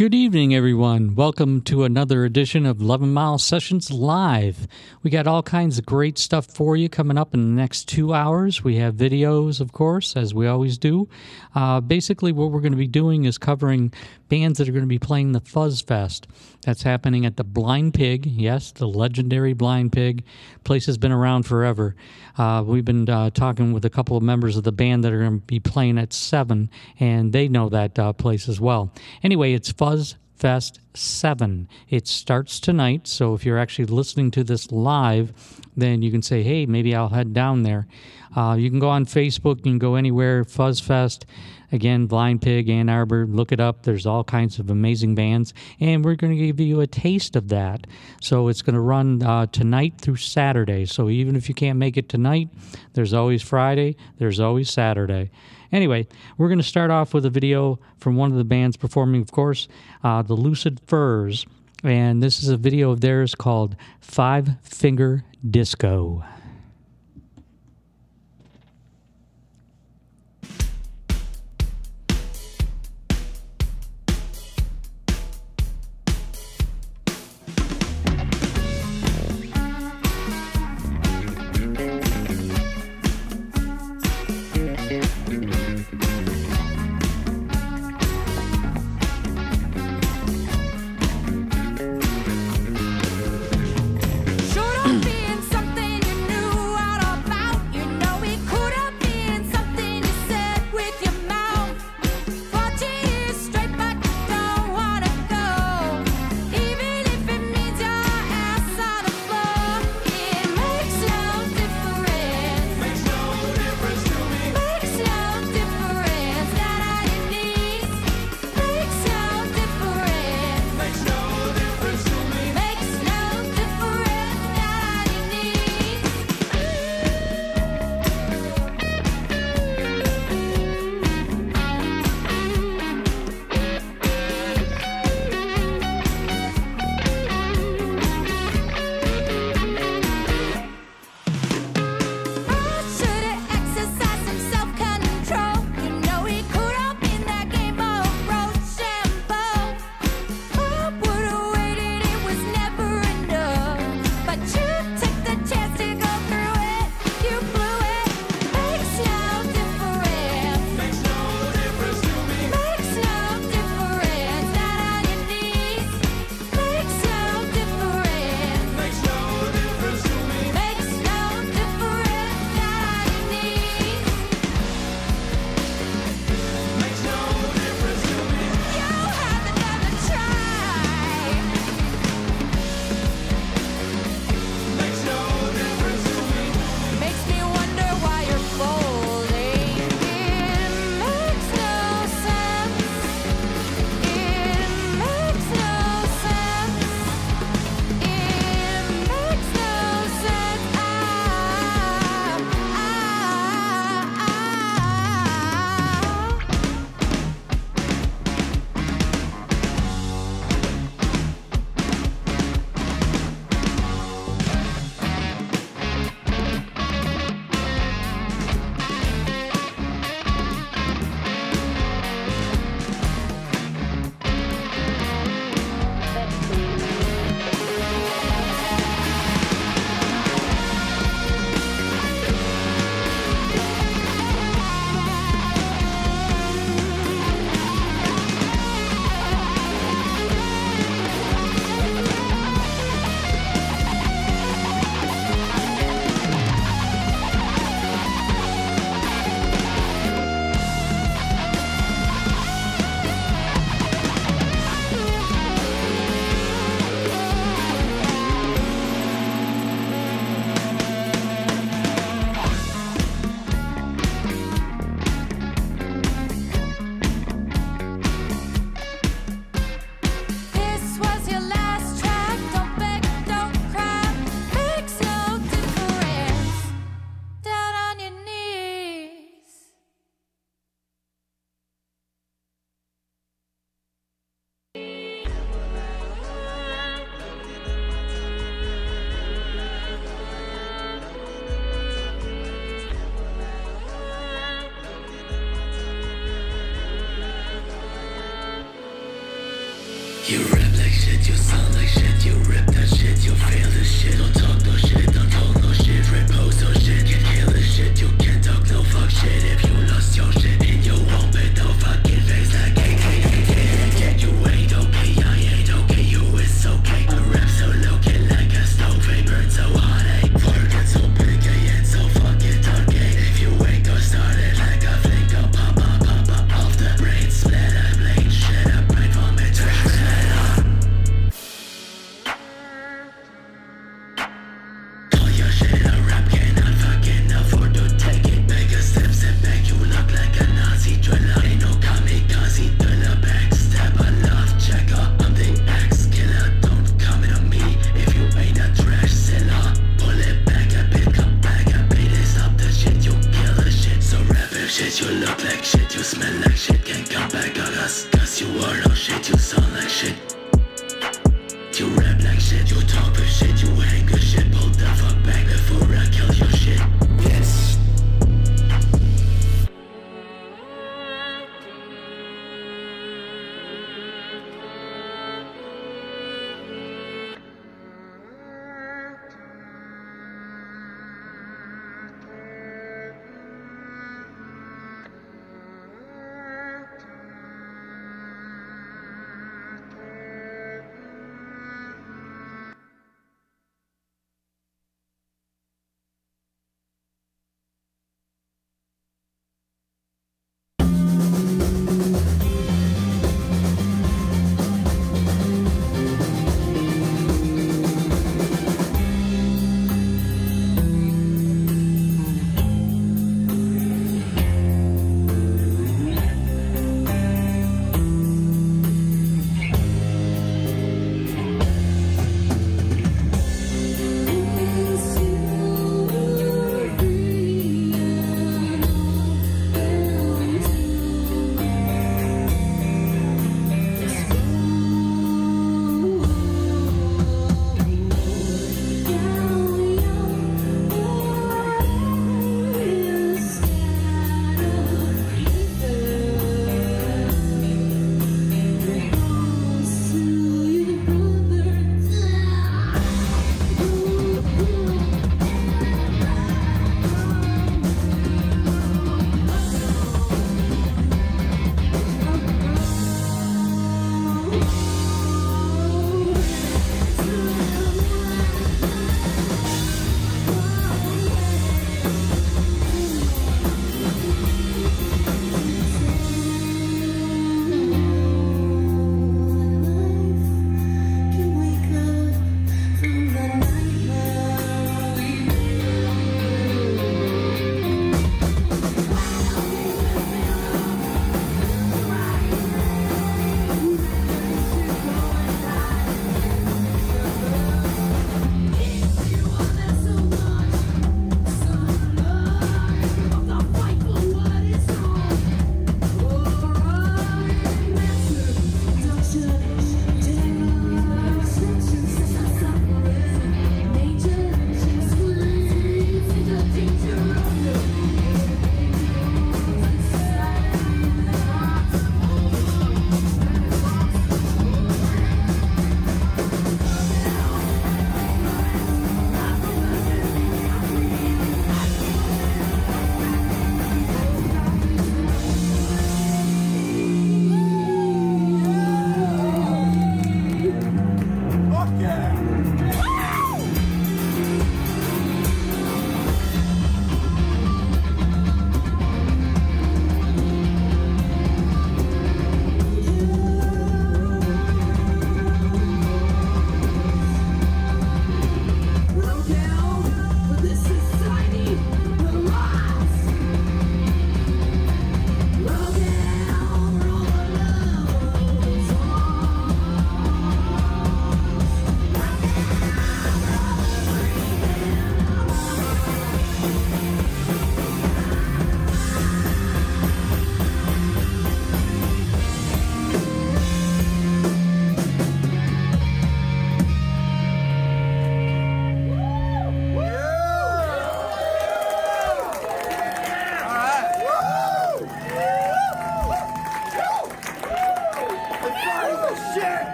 Good evening, everyone. Welcome to another edition of 11 Mile Sessions Live. We got all kinds of great stuff for you coming up in the next two hours. We have videos, of course, as we always do. Uh, basically, what we're going to be doing is covering bands that are going to be playing the Fuzz Fest. That's happening at the Blind Pig. Yes, the legendary Blind Pig. Place has been around forever. Uh, we've been uh, talking with a couple of members of the band that are going to be playing at 7, and they know that uh, place as well. Anyway, it's Fuzz Fest 7. It starts tonight, so if you're actually listening to this live, then you can say, hey, maybe I'll head down there. Uh, you can go on Facebook, you can go anywhere, Fuzz Fest. Again, Blind Pig, Ann Arbor, look it up. There's all kinds of amazing bands, and we're going to give you a taste of that. So it's going to run uh, tonight through Saturday. So even if you can't make it tonight, there's always Friday, there's always Saturday. Anyway, we're going to start off with a video from one of the bands performing, of course, uh, the Lucid Furs. And this is a video of theirs called Five Finger Disco.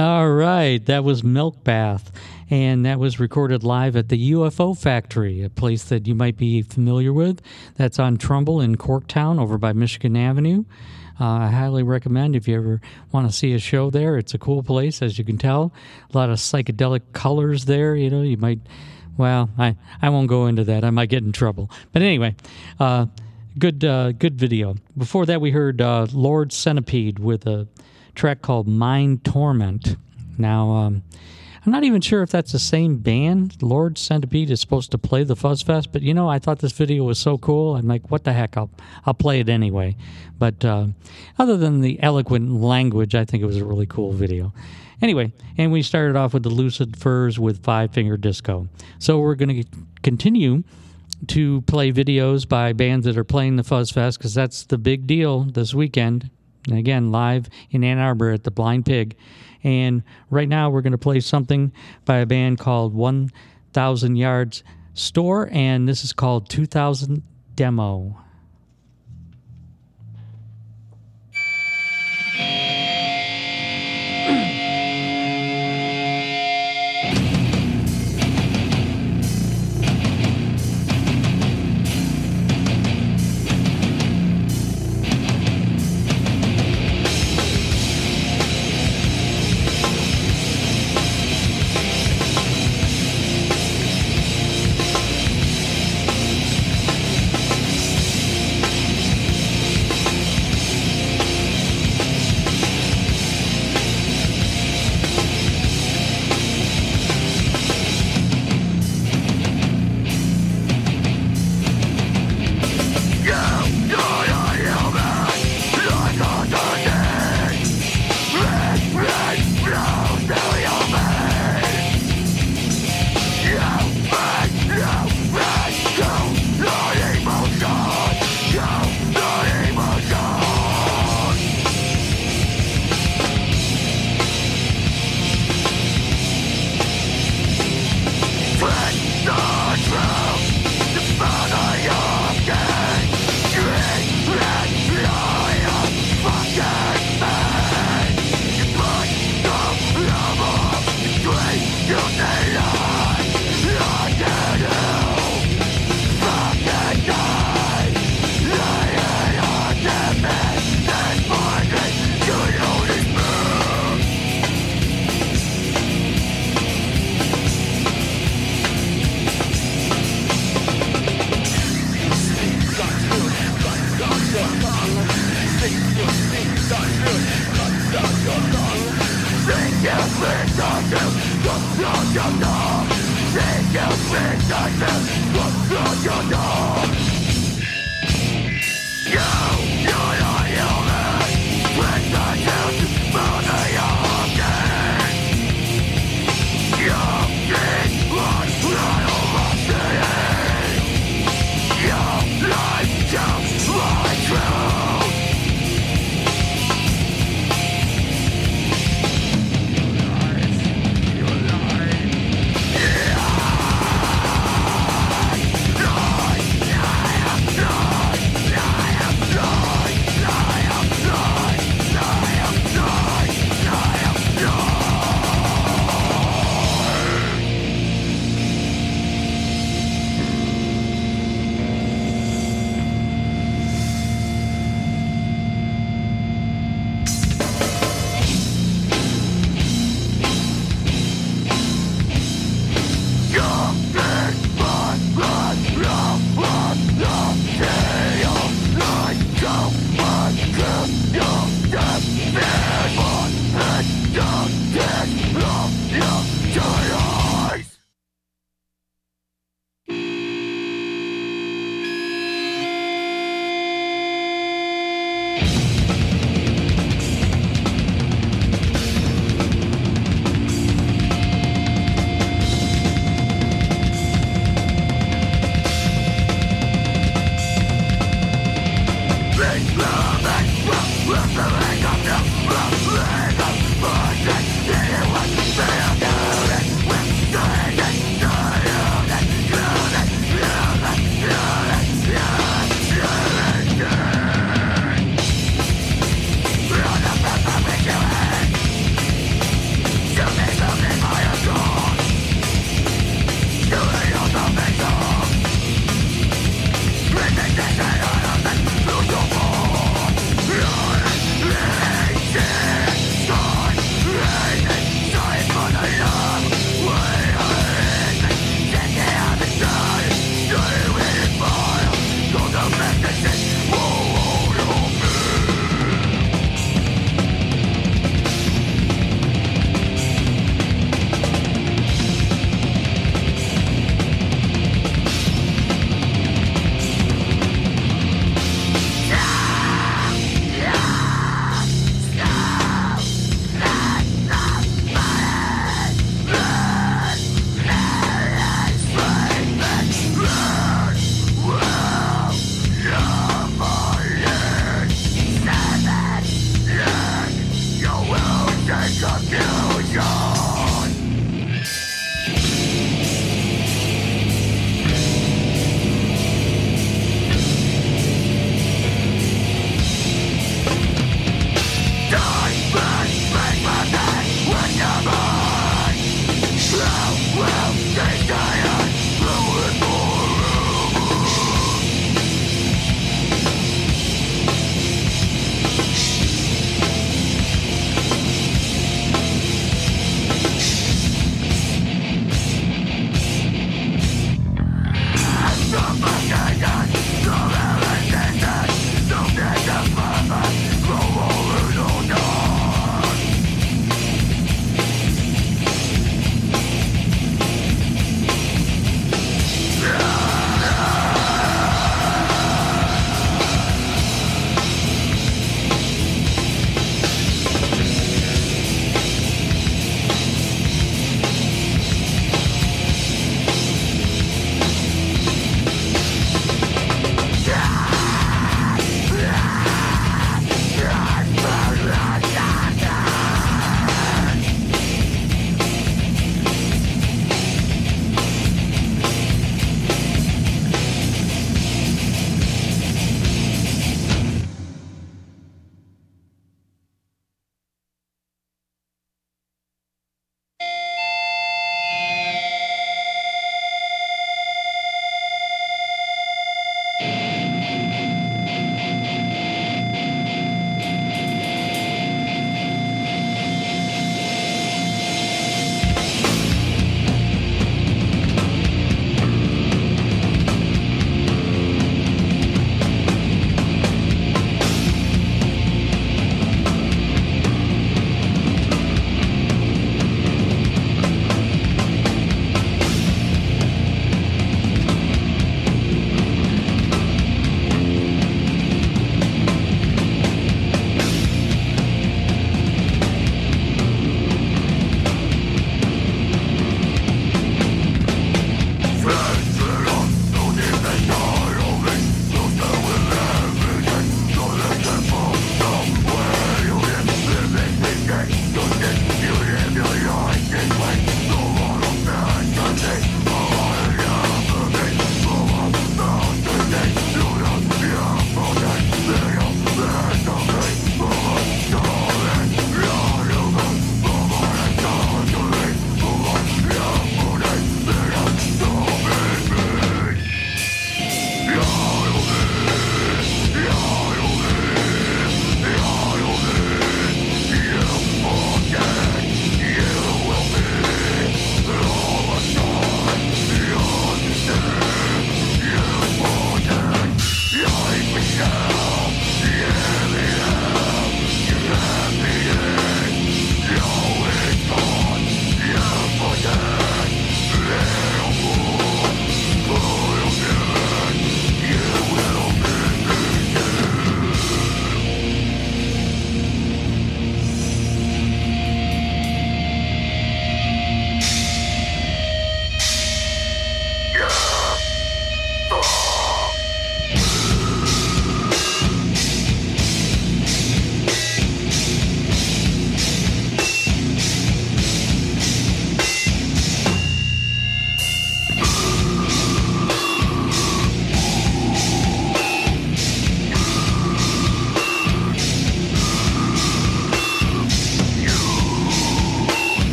All right, that was Milk Bath, and that was recorded live at the UFO Factory, a place that you might be familiar with. That's on Trumbull in Corktown over by Michigan Avenue. Uh, I highly recommend if you ever want to see a show there. It's a cool place, as you can tell. A lot of psychedelic colors there. You know, you might. Well, I, I won't go into that. I might get in trouble. But anyway, uh, good uh, good video. Before that, we heard uh, Lord Centipede with a track called Mind Torment. Now, um, I'm not even sure if that's the same band. Lord Centipede is supposed to play the Fuzz Fest, but you know, I thought this video was so cool. I'm like, what the heck? I'll I'll play it anyway. But uh, other than the eloquent language, I think it was a really cool video. Anyway, and we started off with the Lucid Furs with Five Finger Disco. So we're going to continue to play videos by bands that are playing the Fuzz Fest because that's the big deal this weekend again, live in Ann Arbor at the Blind Pig. And right now, we're going to play something by a band called 1000 Yards Store, and this is called 2000 Demo.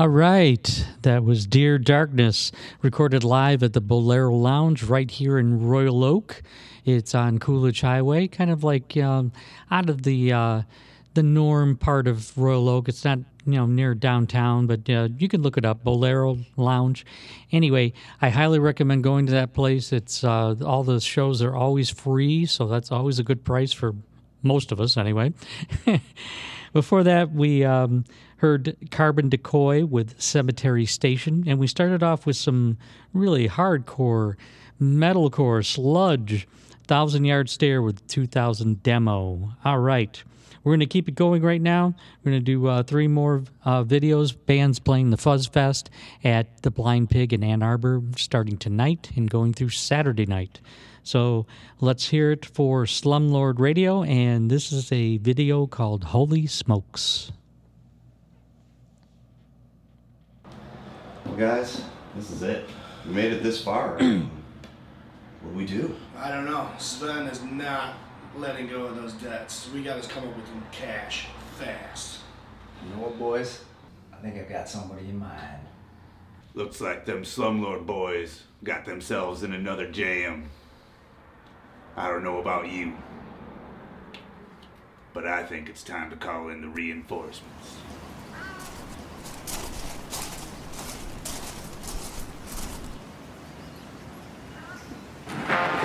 All right. That was Dear Darkness, recorded live at the Bolero Lounge right here in Royal Oak. It's on Coolidge Highway, kind of like um, out of the uh, the norm part of Royal Oak. It's not you know near downtown, but uh, you can look it up. Bolero Lounge. Anyway, I highly recommend going to that place. It's uh, all the shows are always free, so that's always a good price for most of us, anyway. Before that, we um, heard Carbon Decoy with Cemetery Station, and we started off with some really hardcore metalcore sludge. Thousand Yard Stare with 2000 demo. All right. We're going to keep it going right now. We're going to do uh, three more uh, videos. Bands playing the Fuzz Fest at the Blind Pig in Ann Arbor starting tonight and going through Saturday night. So let's hear it for Slumlord Radio. And this is a video called Holy Smokes. Well, guys, this is it. We made it this far. what do we do? I don't know. Sven is not letting go of those debts. We got to come up with some cash fast. You know what, boys? I think I've got somebody in mind. Looks like them slumlord boys got themselves in another jam. I don't know about you, but I think it's time to call in the reinforcements. Profit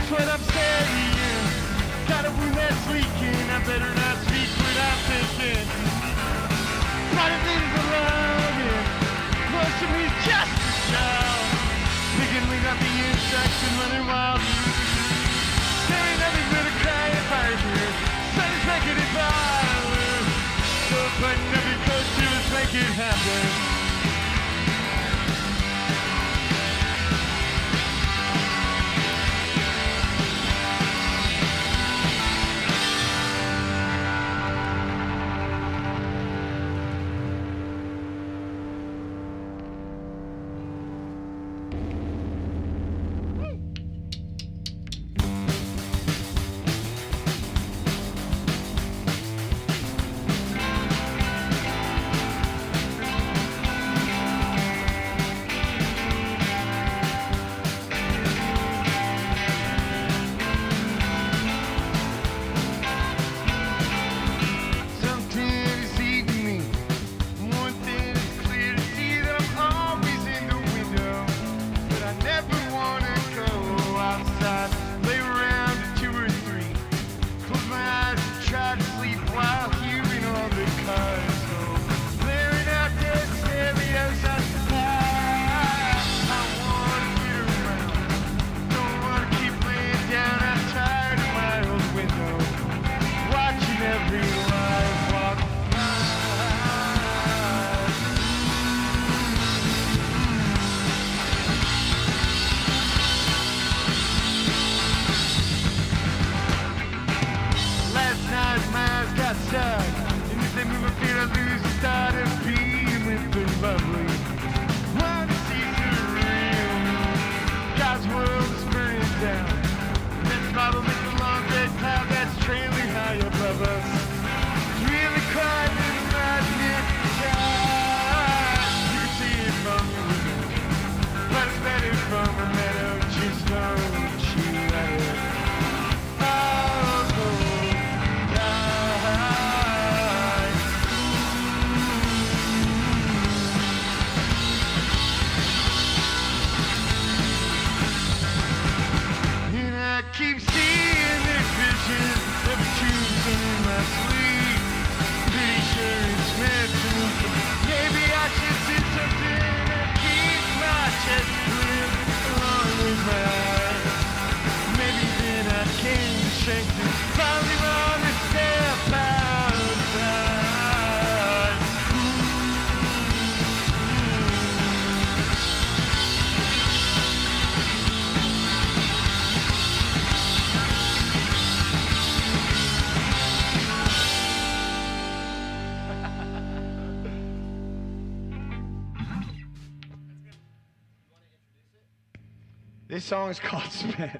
that's what I'm saying. Got a wound that's leaking, I better not speak what I'm thinking. Lot of things around it, most of me's just a shout. Picking me up the insects and running wild. There ain't nothing gonna cry if I hear. Sun is making it violent. So button up your coat, she was making it happen. This song is called Spin.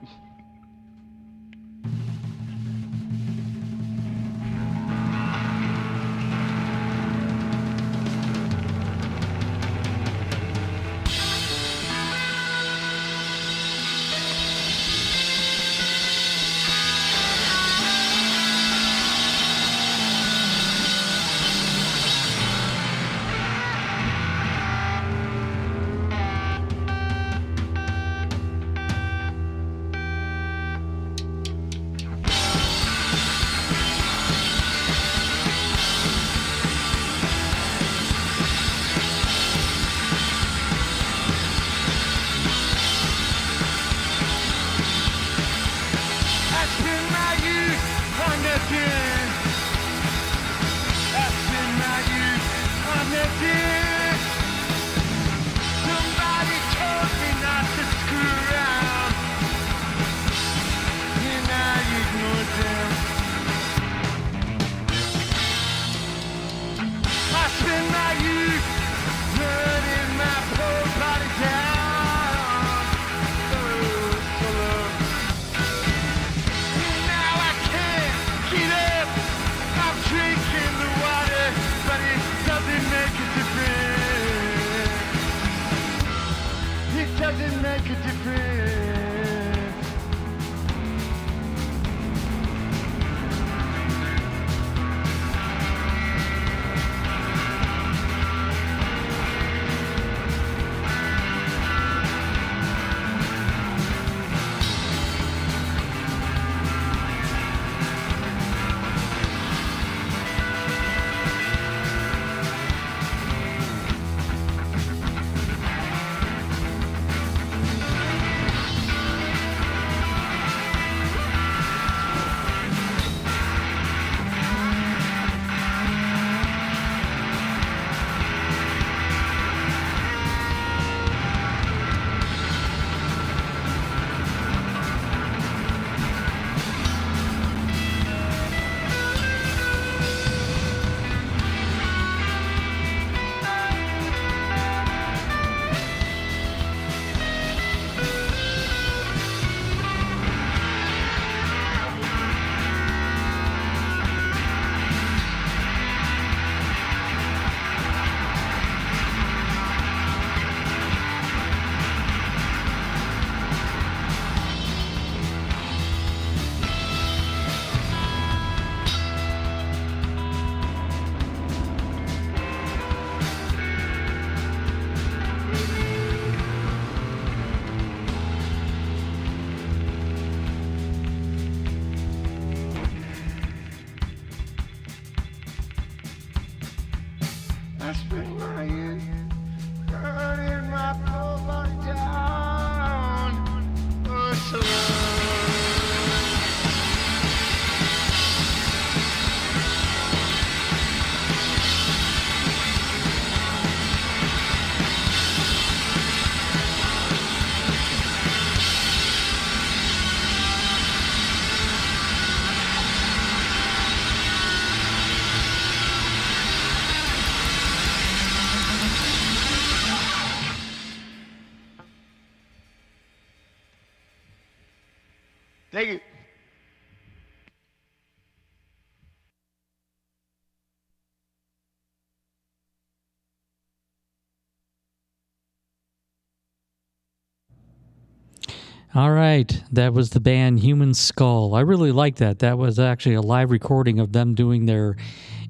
All right, that was the band Human Skull. I really like that. That was actually a live recording of them doing their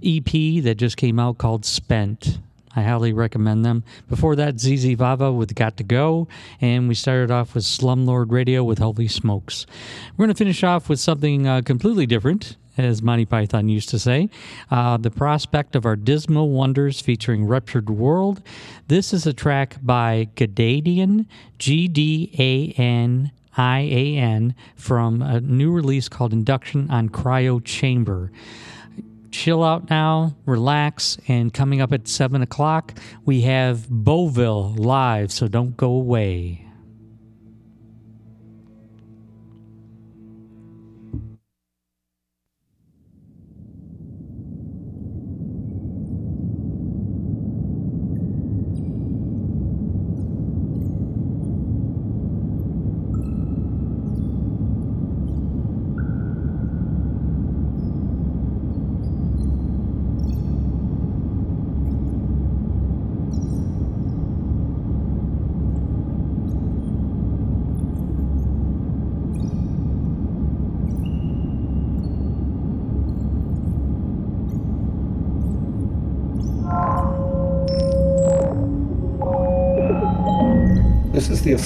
EP that just came out called Spent. I highly recommend them. Before that, ZZ Vava with Got to Go, and we started off with Slumlord Radio with Holy Smokes. We're going to finish off with something uh, completely different, as Monty Python used to say. Uh, the Prospect of Our Dismal Wonders featuring Ruptured World. This is a track by Gadadian, G D A N. I A N from a new release called Induction on Cryo Chamber chill out now, relax, and coming up at 7 o'clock, we have Beauville live, so don't go away.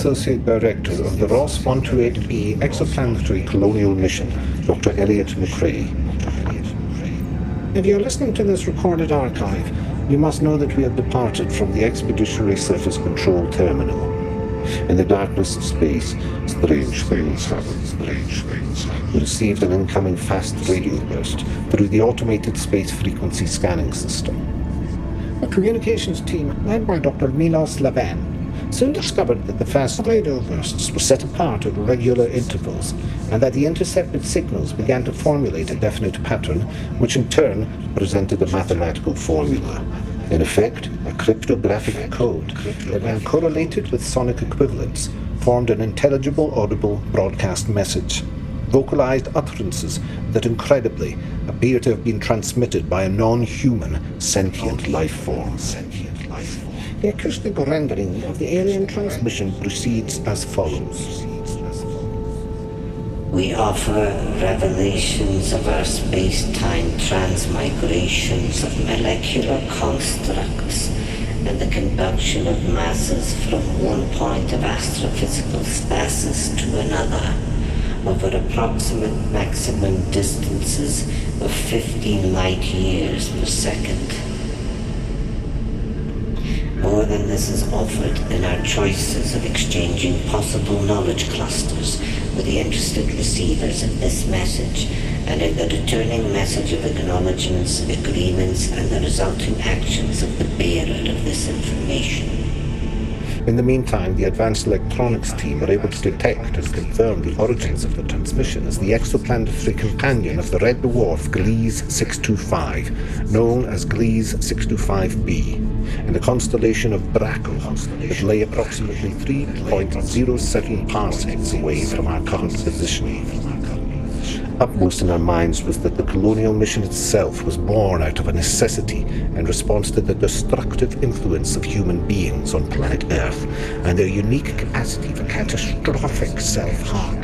Associate Director of the Ross 128B Exoplanetary Colonial Mission, Dr. Elliot McCrae. If you're listening to this recorded archive, you must know that we have departed from the Expeditionary Surface Control Terminal. In the darkness of space, strange things happen. Strange things. We received an incoming fast radio burst through the automated space frequency scanning system. A communications team led by Dr. Milos Laban soon discovered that the first radio bursts were set apart at regular intervals, and that the intercepted signals began to formulate a definite pattern, which in turn presented a mathematical formula. In effect, a cryptographic code that, when correlated with sonic equivalents, formed an intelligible, audible broadcast message. Vocalized utterances that incredibly appear to have been transmitted by a non human sentient life form. The acoustic rendering of the alien transmission proceeds as follows. We offer revelations of our space-time transmigrations of molecular constructs and the conduction of masses from one point of astrophysical stasis to another over approximate maximum distances of 15 light years per second. More than this is offered in our choices of exchanging possible knowledge clusters with the interested receivers of this message and in the returning message of acknowledgements, agreements, and the resulting actions of the bearer of this information. In the meantime, the advanced electronics team were able to detect and confirm the origins of the transmission as the exoplanetary companion of the red dwarf Gliese 625, known as Gliese 625b, in the constellation of Draco, which lay approximately 3.07 parsecs away from our current position. Upmost in our minds was that the colonial mission itself was born out of a necessity in response to the destructive influence of human beings on planet Earth and their unique capacity for catastrophic self-harm.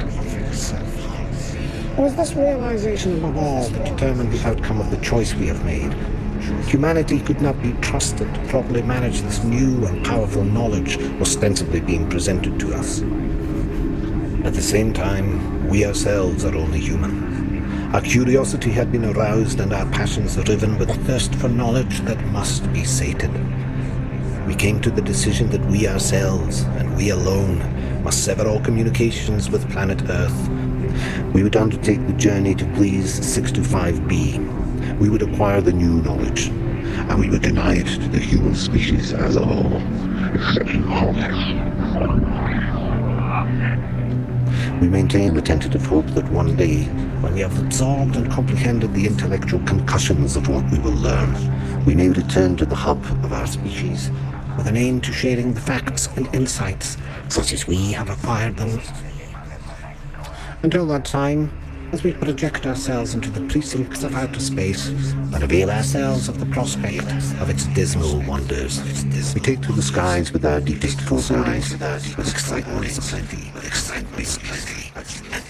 Was this realization above all that determined the outcome of the choice we have made. Humanity could not be trusted to properly manage this new and powerful knowledge ostensibly being presented to us. At the same time, we ourselves are only human. Our curiosity had been aroused and our passions riven with thirst for knowledge that must be sated. We came to the decision that we ourselves, and we alone, must sever all communications with planet Earth. We would undertake the journey to Gliese 625b. We would acquire the new knowledge, and we would deny it to the human species as a whole, except in context. We maintain the tentative hope that one day, when we have absorbed and comprehended the intellectual concussions of what we will learn, we may return to the hub of our species with an aim to sharing the facts and insights such as we have acquired them. Until that time, as we project ourselves into the precincts of outer space and avail ourselves of the prospect of its dismal wonders, we take to the skies with our deepest forebodings, with excitement with excitement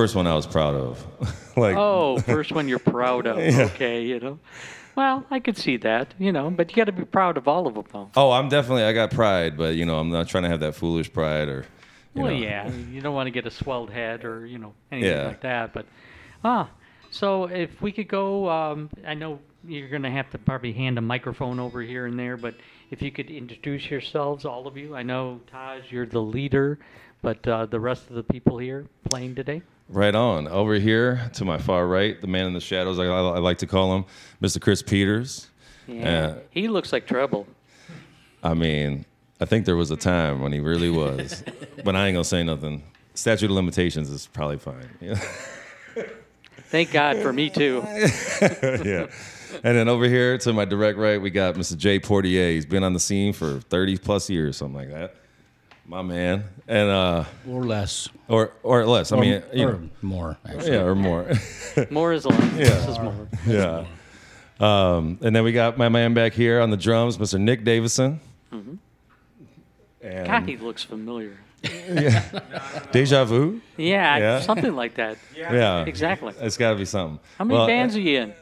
First one I was proud of. like oh, first one you're proud of. Yeah. Okay, you know. Well, I could see that, you know, but you got to be proud of all of them, though. Oh, I'm definitely I got pride, but you know I'm not trying to have that foolish pride or. Well, know. yeah, you don't want to get a swelled head or you know anything Yeah. like that. But ah, so if we could go, um, I know you're going to have to probably hand a microphone over here and there, but if you could introduce yourselves, all of you. I know Taj, you're the leader, but uh, the rest of the people here playing today. Right on. Over here to my far right, the man in the shadows, I, I, I like to call him, Mr. Chris Peters. Yeah, Uh, he looks like trouble. I mean, I think there was a time when he really was, but I ain't gonna say nothing. Statute of limitations is probably fine. Yeah. Thank God for me too. yeah. And then over here to my direct right, we got Mr. Jay Portier. He's been on the scene for 30 plus years, something like that. My man. And uh or less. Or or less. I Or- mean, you or know. more, actually. Yeah, or more. More is less. Yeah. This is more. Yeah. Um, and then we got my man back here on the drums, Mr. Nick Davison. Mhm. And God, he looks familiar. yeah. Deja vu? Yeah, something like that. Yeah. Exactly. It's got to be something. How many Well, bands are you in?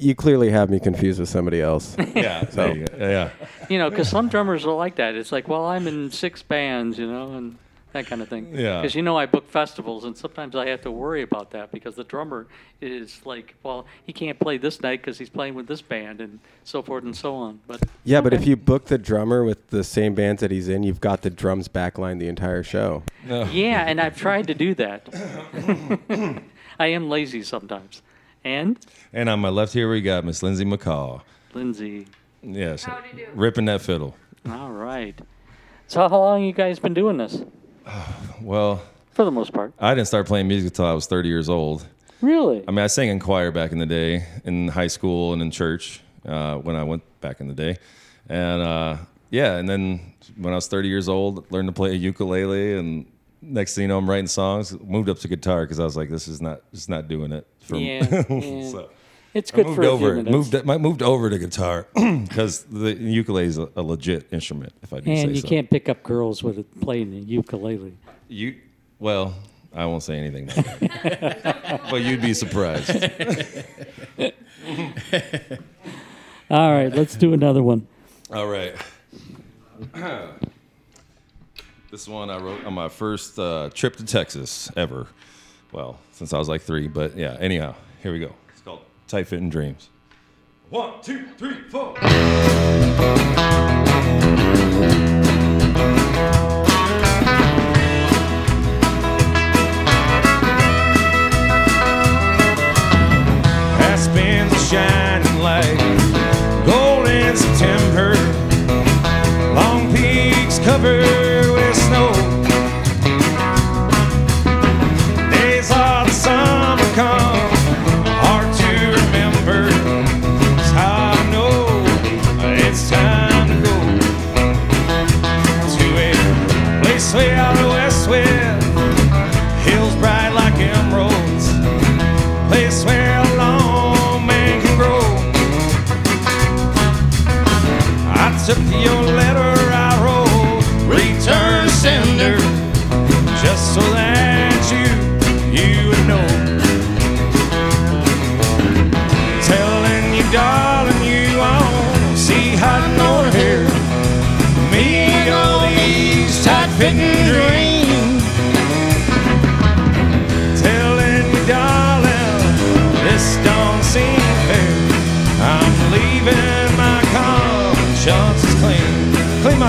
You clearly have me confused with somebody else. Yeah, So you yeah. You know, because some drummers are like that. It's like, well, I'm in six bands, you know, and that kind of thing. Yeah. Because you know, I book festivals, and sometimes I have to worry about that because the drummer is like, well, he can't play this night because he's playing with this band, and so forth and so on. But Yeah, but if you book the drummer with the same bands that he's in, you've got the drums backline the entire show. yeah, and I've tried to do that. I am lazy sometimes. And And on my left here, we got Miss Lindsay McCall. Lindsay. Yes. Ripping that fiddle. All right. So how long you guys been doing this? Well, For the most part. I didn't start playing music until I was 30 years old. Really? I mean, I sang in choir back in the day, in high school and in church uh, when I went back in the day. And uh, yeah, and then when I was 30 years old, learned to play a ukulele. And next thing you know, I'm writing songs. Moved up to guitar because I was like, this is not, just not doing it. Yeah, yeah. So It's I good moved for a over. Moved, I moved over to guitar because the ukulele is a, a legit instrument. If I do say And you so. can't pick up girls with it playing the ukulele. You well, I won't say anything. About that. but you'd be surprised. All right, let's do another one. All right. this one I wrote on my first uh, trip to Texas ever. Well, since I was like three, but yeah. Anyhow, here we go. It's called Tight Fitting Dreams. One, two, three, four.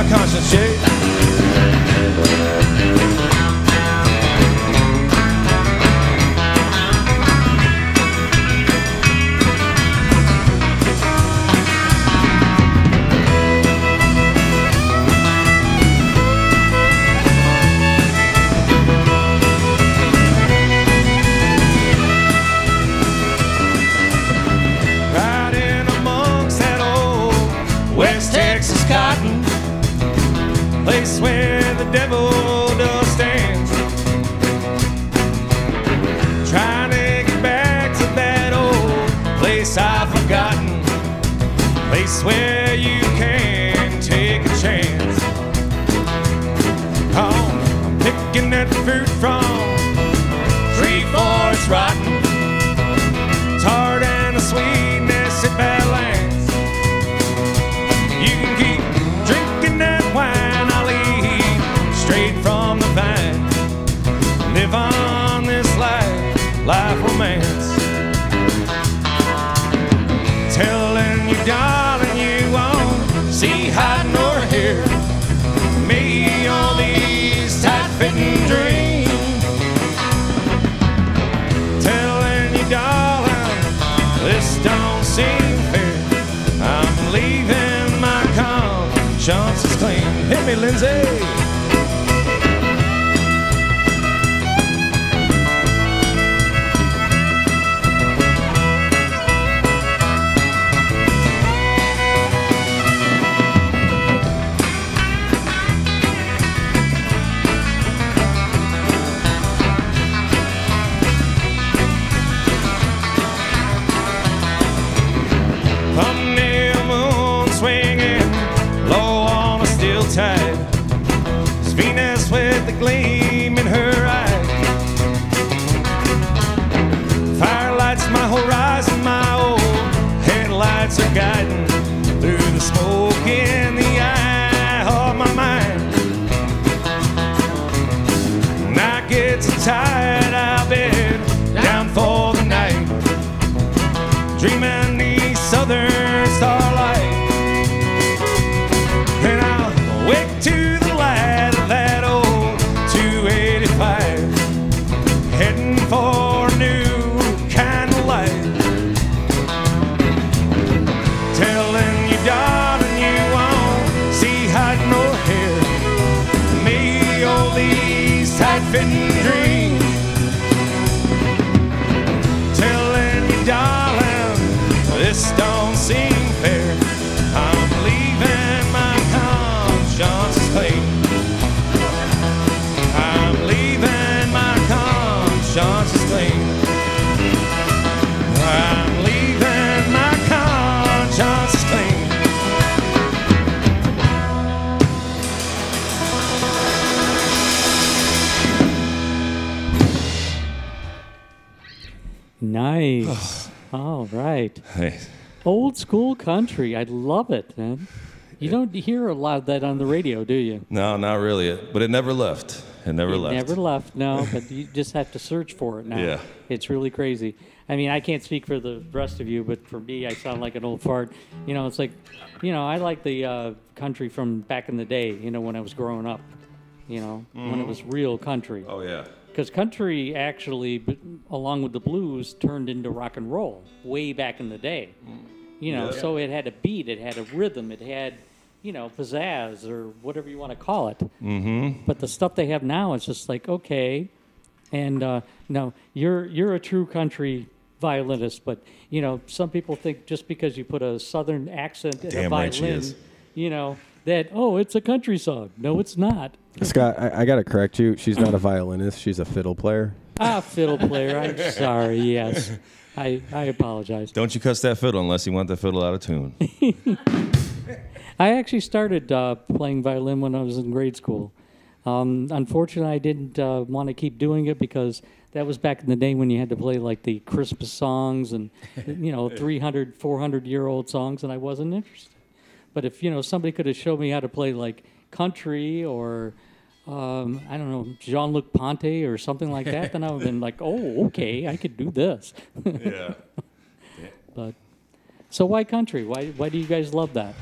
My conscience, Jay. Me, Lindsay. With the gleam in her eye. Firelight's my horizon, my old headlights are guiding Nice. All right. Hey. Old school country. I love it, man. You don't hear a lot of that on the radio, do you? No, not really. But it never left. It never It left. Never left, no, but you just have to search for it now. Yeah. It's really crazy. I mean, I can't speak for the rest of you, but for me, I sound like an old fart. You know, it's like, you know, I like the uh, country from back in the day, you know, when I was growing up, you know, when it Mhm. was real country. Oh, yeah. Because country actually, along with the blues, turned into rock and roll way back in the day. You know, Yeah. so it had a beat, it had a rhythm, it had, you know, pizzazz or whatever you want to call it. Mm-hmm. But the stuff they have now, is just like okay, and uh, no, you're you're a true country violinist, but you know, some people think just because you put a southern accent in a violin, you know, that oh, it's a country song. No, it's not. Scott, I, I got to correct you. She's not a violinist. She's a fiddle player. Ah, fiddle player. I'm sorry. Yes, I I apologize. Don't you cuss that fiddle unless you want the fiddle out of tune. I actually started uh, playing violin when I was in grade school. Um, unfortunately, I didn't uh, want to keep doing it because that was back in the day when you had to play like the Christmas songs and you know 300, 400 year old songs, and I wasn't interested. But if you know somebody could have showed me how to play like country or um, I don't know Jean Luc Ponty or something like that, then I would have been like, oh, okay, I could do this. Yeah. But so why country? Why why do you guys love that?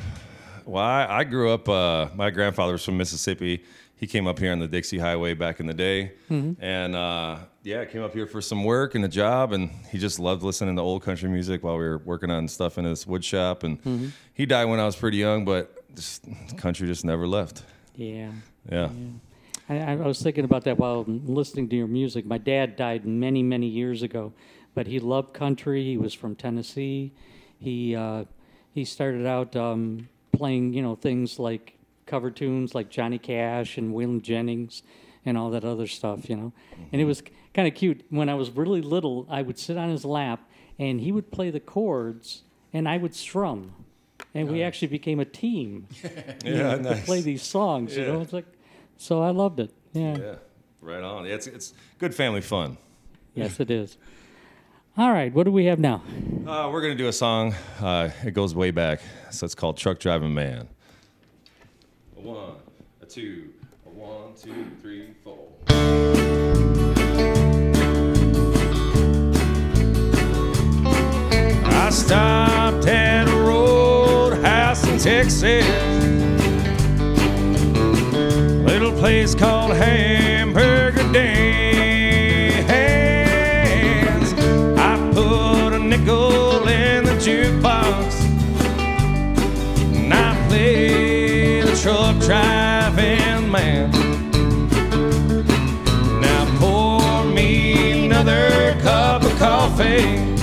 Well, I, I grew up. Uh, my grandfather was from Mississippi. He came up here on the Dixie Highway back in the day, Mhm. and uh, yeah, came up here for some work and a job, and he just loved listening to old country music while we were working on stuff in his wood shop. And Mhm. he died when I was pretty young, but just country just never left. Yeah. Yeah. I, I was thinking about that while listening to your music. My dad died many, many years ago, but he loved country. He was from Tennessee. He uh, he started out um, playing, you know, things like cover tunes like Johnny Cash and Waylon Jennings and all that other stuff, you know. And it was kind of cute. When I was really little, I would sit on his lap and he would play the chords and I would strum. And we actually became a team. you know, To nice. play these songs, you know. It's like so I loved it. Yeah. Yeah, right on. Yeah, it's it's good family fun. Yes, it is. All right, what do we have now? Uh, we're gonna do a song. Uh, it goes way back, so it's called "Truck Driving Man." A one, a two, a one, two, three, four. I stopped Texas. Little place called Hamburger Dan's. I put a nickel in the jukebox. And I play the truck driving man. Now pour me another cup of coffee.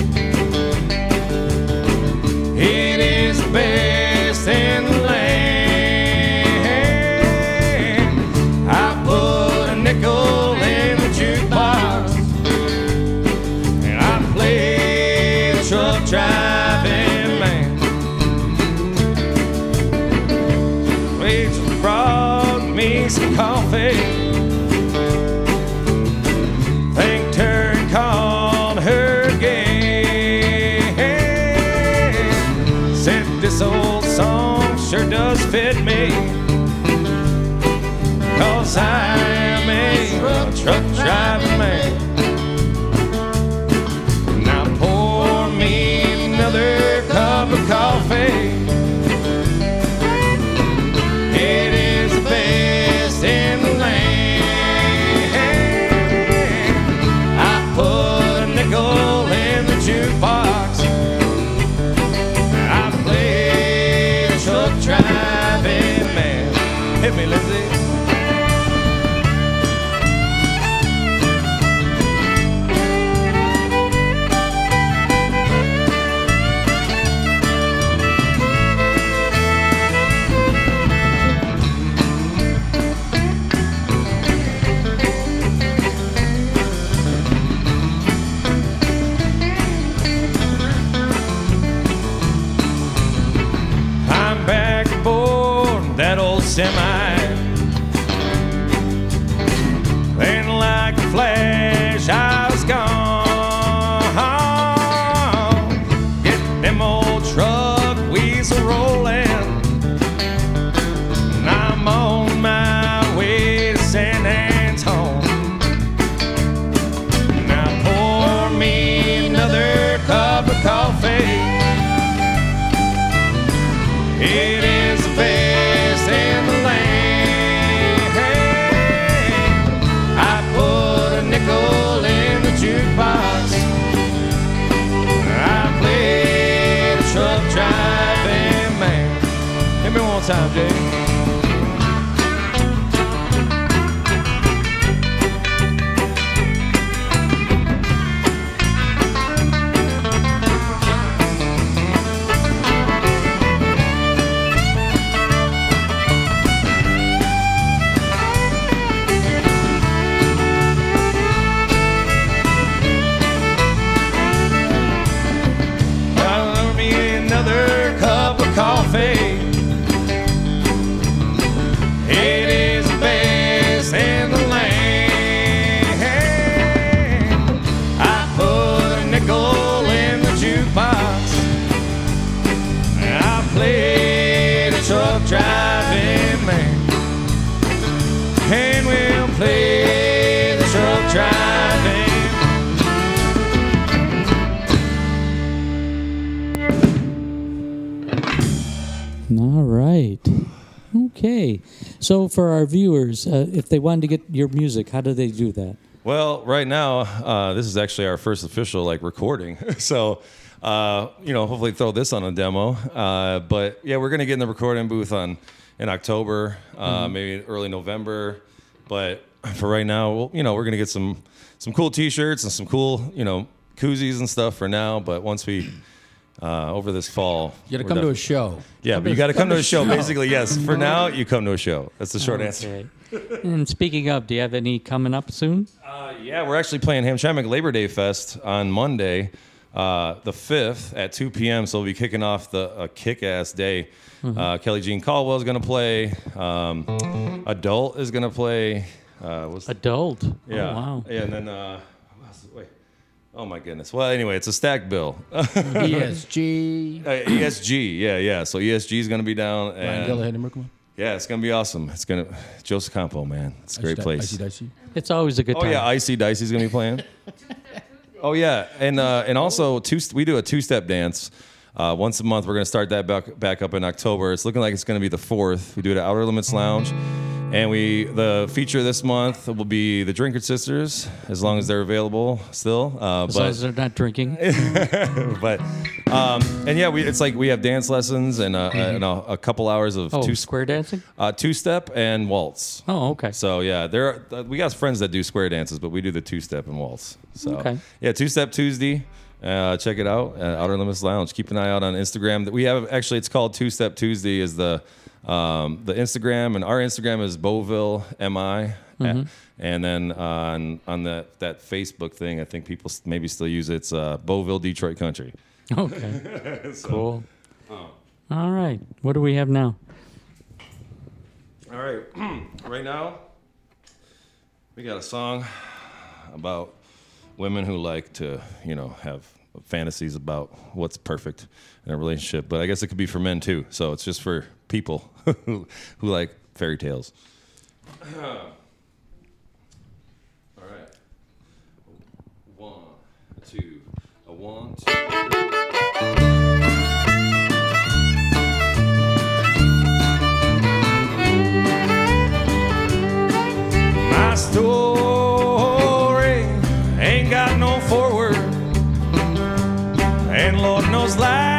Semi. Time, Jay. So for our viewers, uh, if they wanted to get your music, how do they do that? Well, right now, uh, this is actually our first official like recording. so, uh, you know, hopefully throw this on a demo. Uh, but yeah, we're gonna get in the recording booth on in October, uh, Mhm. maybe early November. But for right now, we'll, you know, we're gonna get some some cool T-shirts and some cool, you know, koozies and stuff for now. But once we uh, over this fall, You gotta we're come to a show. Yeah, Come but you got to come come to to a show. show. Basically, yes. For now, you come to a show. That's the short answer. And speaking of, do you have any coming up soon? Uh, yeah, we're actually playing Hamtramck Labor Day Fest on Monday, uh, the 5th at 2 p.m. So we'll be kicking off the a kick-ass day. Mhm. Uh, Kelly Jean Caldwell is going to play. Um, Adult is going to play. Uh, what's Adult. Oh, Yeah. wow. Yeah, and then uh, what else? wait. Oh my goodness. Well, anyway, it's a stack bill. ESG. Uh, ESG. Yeah, yeah. So ESG is going to be down. Ryan And and Rickman. Yeah, it's going to be awesome. It's going to Joseph Campo, man. It's a great place. Icy Dicey. It's always a good Oh time. Oh yeah, Icy Dicey's going to be playing. Oh yeah, and uh, and also two. We do a two-step dance. Uh, once a month, we're going to start that back, back up in October. It's looking like it's going to be the fourth. We do it at Outer Limits Lounge, and we the feature this month will be the Drinker Sisters, as long as they're available still. Uh, As but long as they're not drinking. but um, and yeah, we it's like we have dance lessons and, uh, and a, a couple hours of Oh, two square dancing? uh, two step and waltz. Oh, okay. So yeah, there are, uh, we got friends that do square dances, but we do the two step and waltz. So Okay. yeah, two step Tuesday. Uh, check it out at Outer Limits Lounge. Keep an eye out on Instagram. That we have actually, it's called Two Step Tuesday. Is the um, the Instagram and our Instagram is Beauville Mi. Mhm. And then on on that that Facebook thing, I think people maybe still use it. It's uh, Beauville Detroit Country. Okay. So- cool. Oh. All right. What do we have now? All right. right now, we got a song about women who like to, you know, have fantasies about what's perfect in a relationship. But I guess it could be for men too. So it's just for people who, who like fairy tales. All right. One, two, a one, two. My story ain't got no forward, and Lord knows life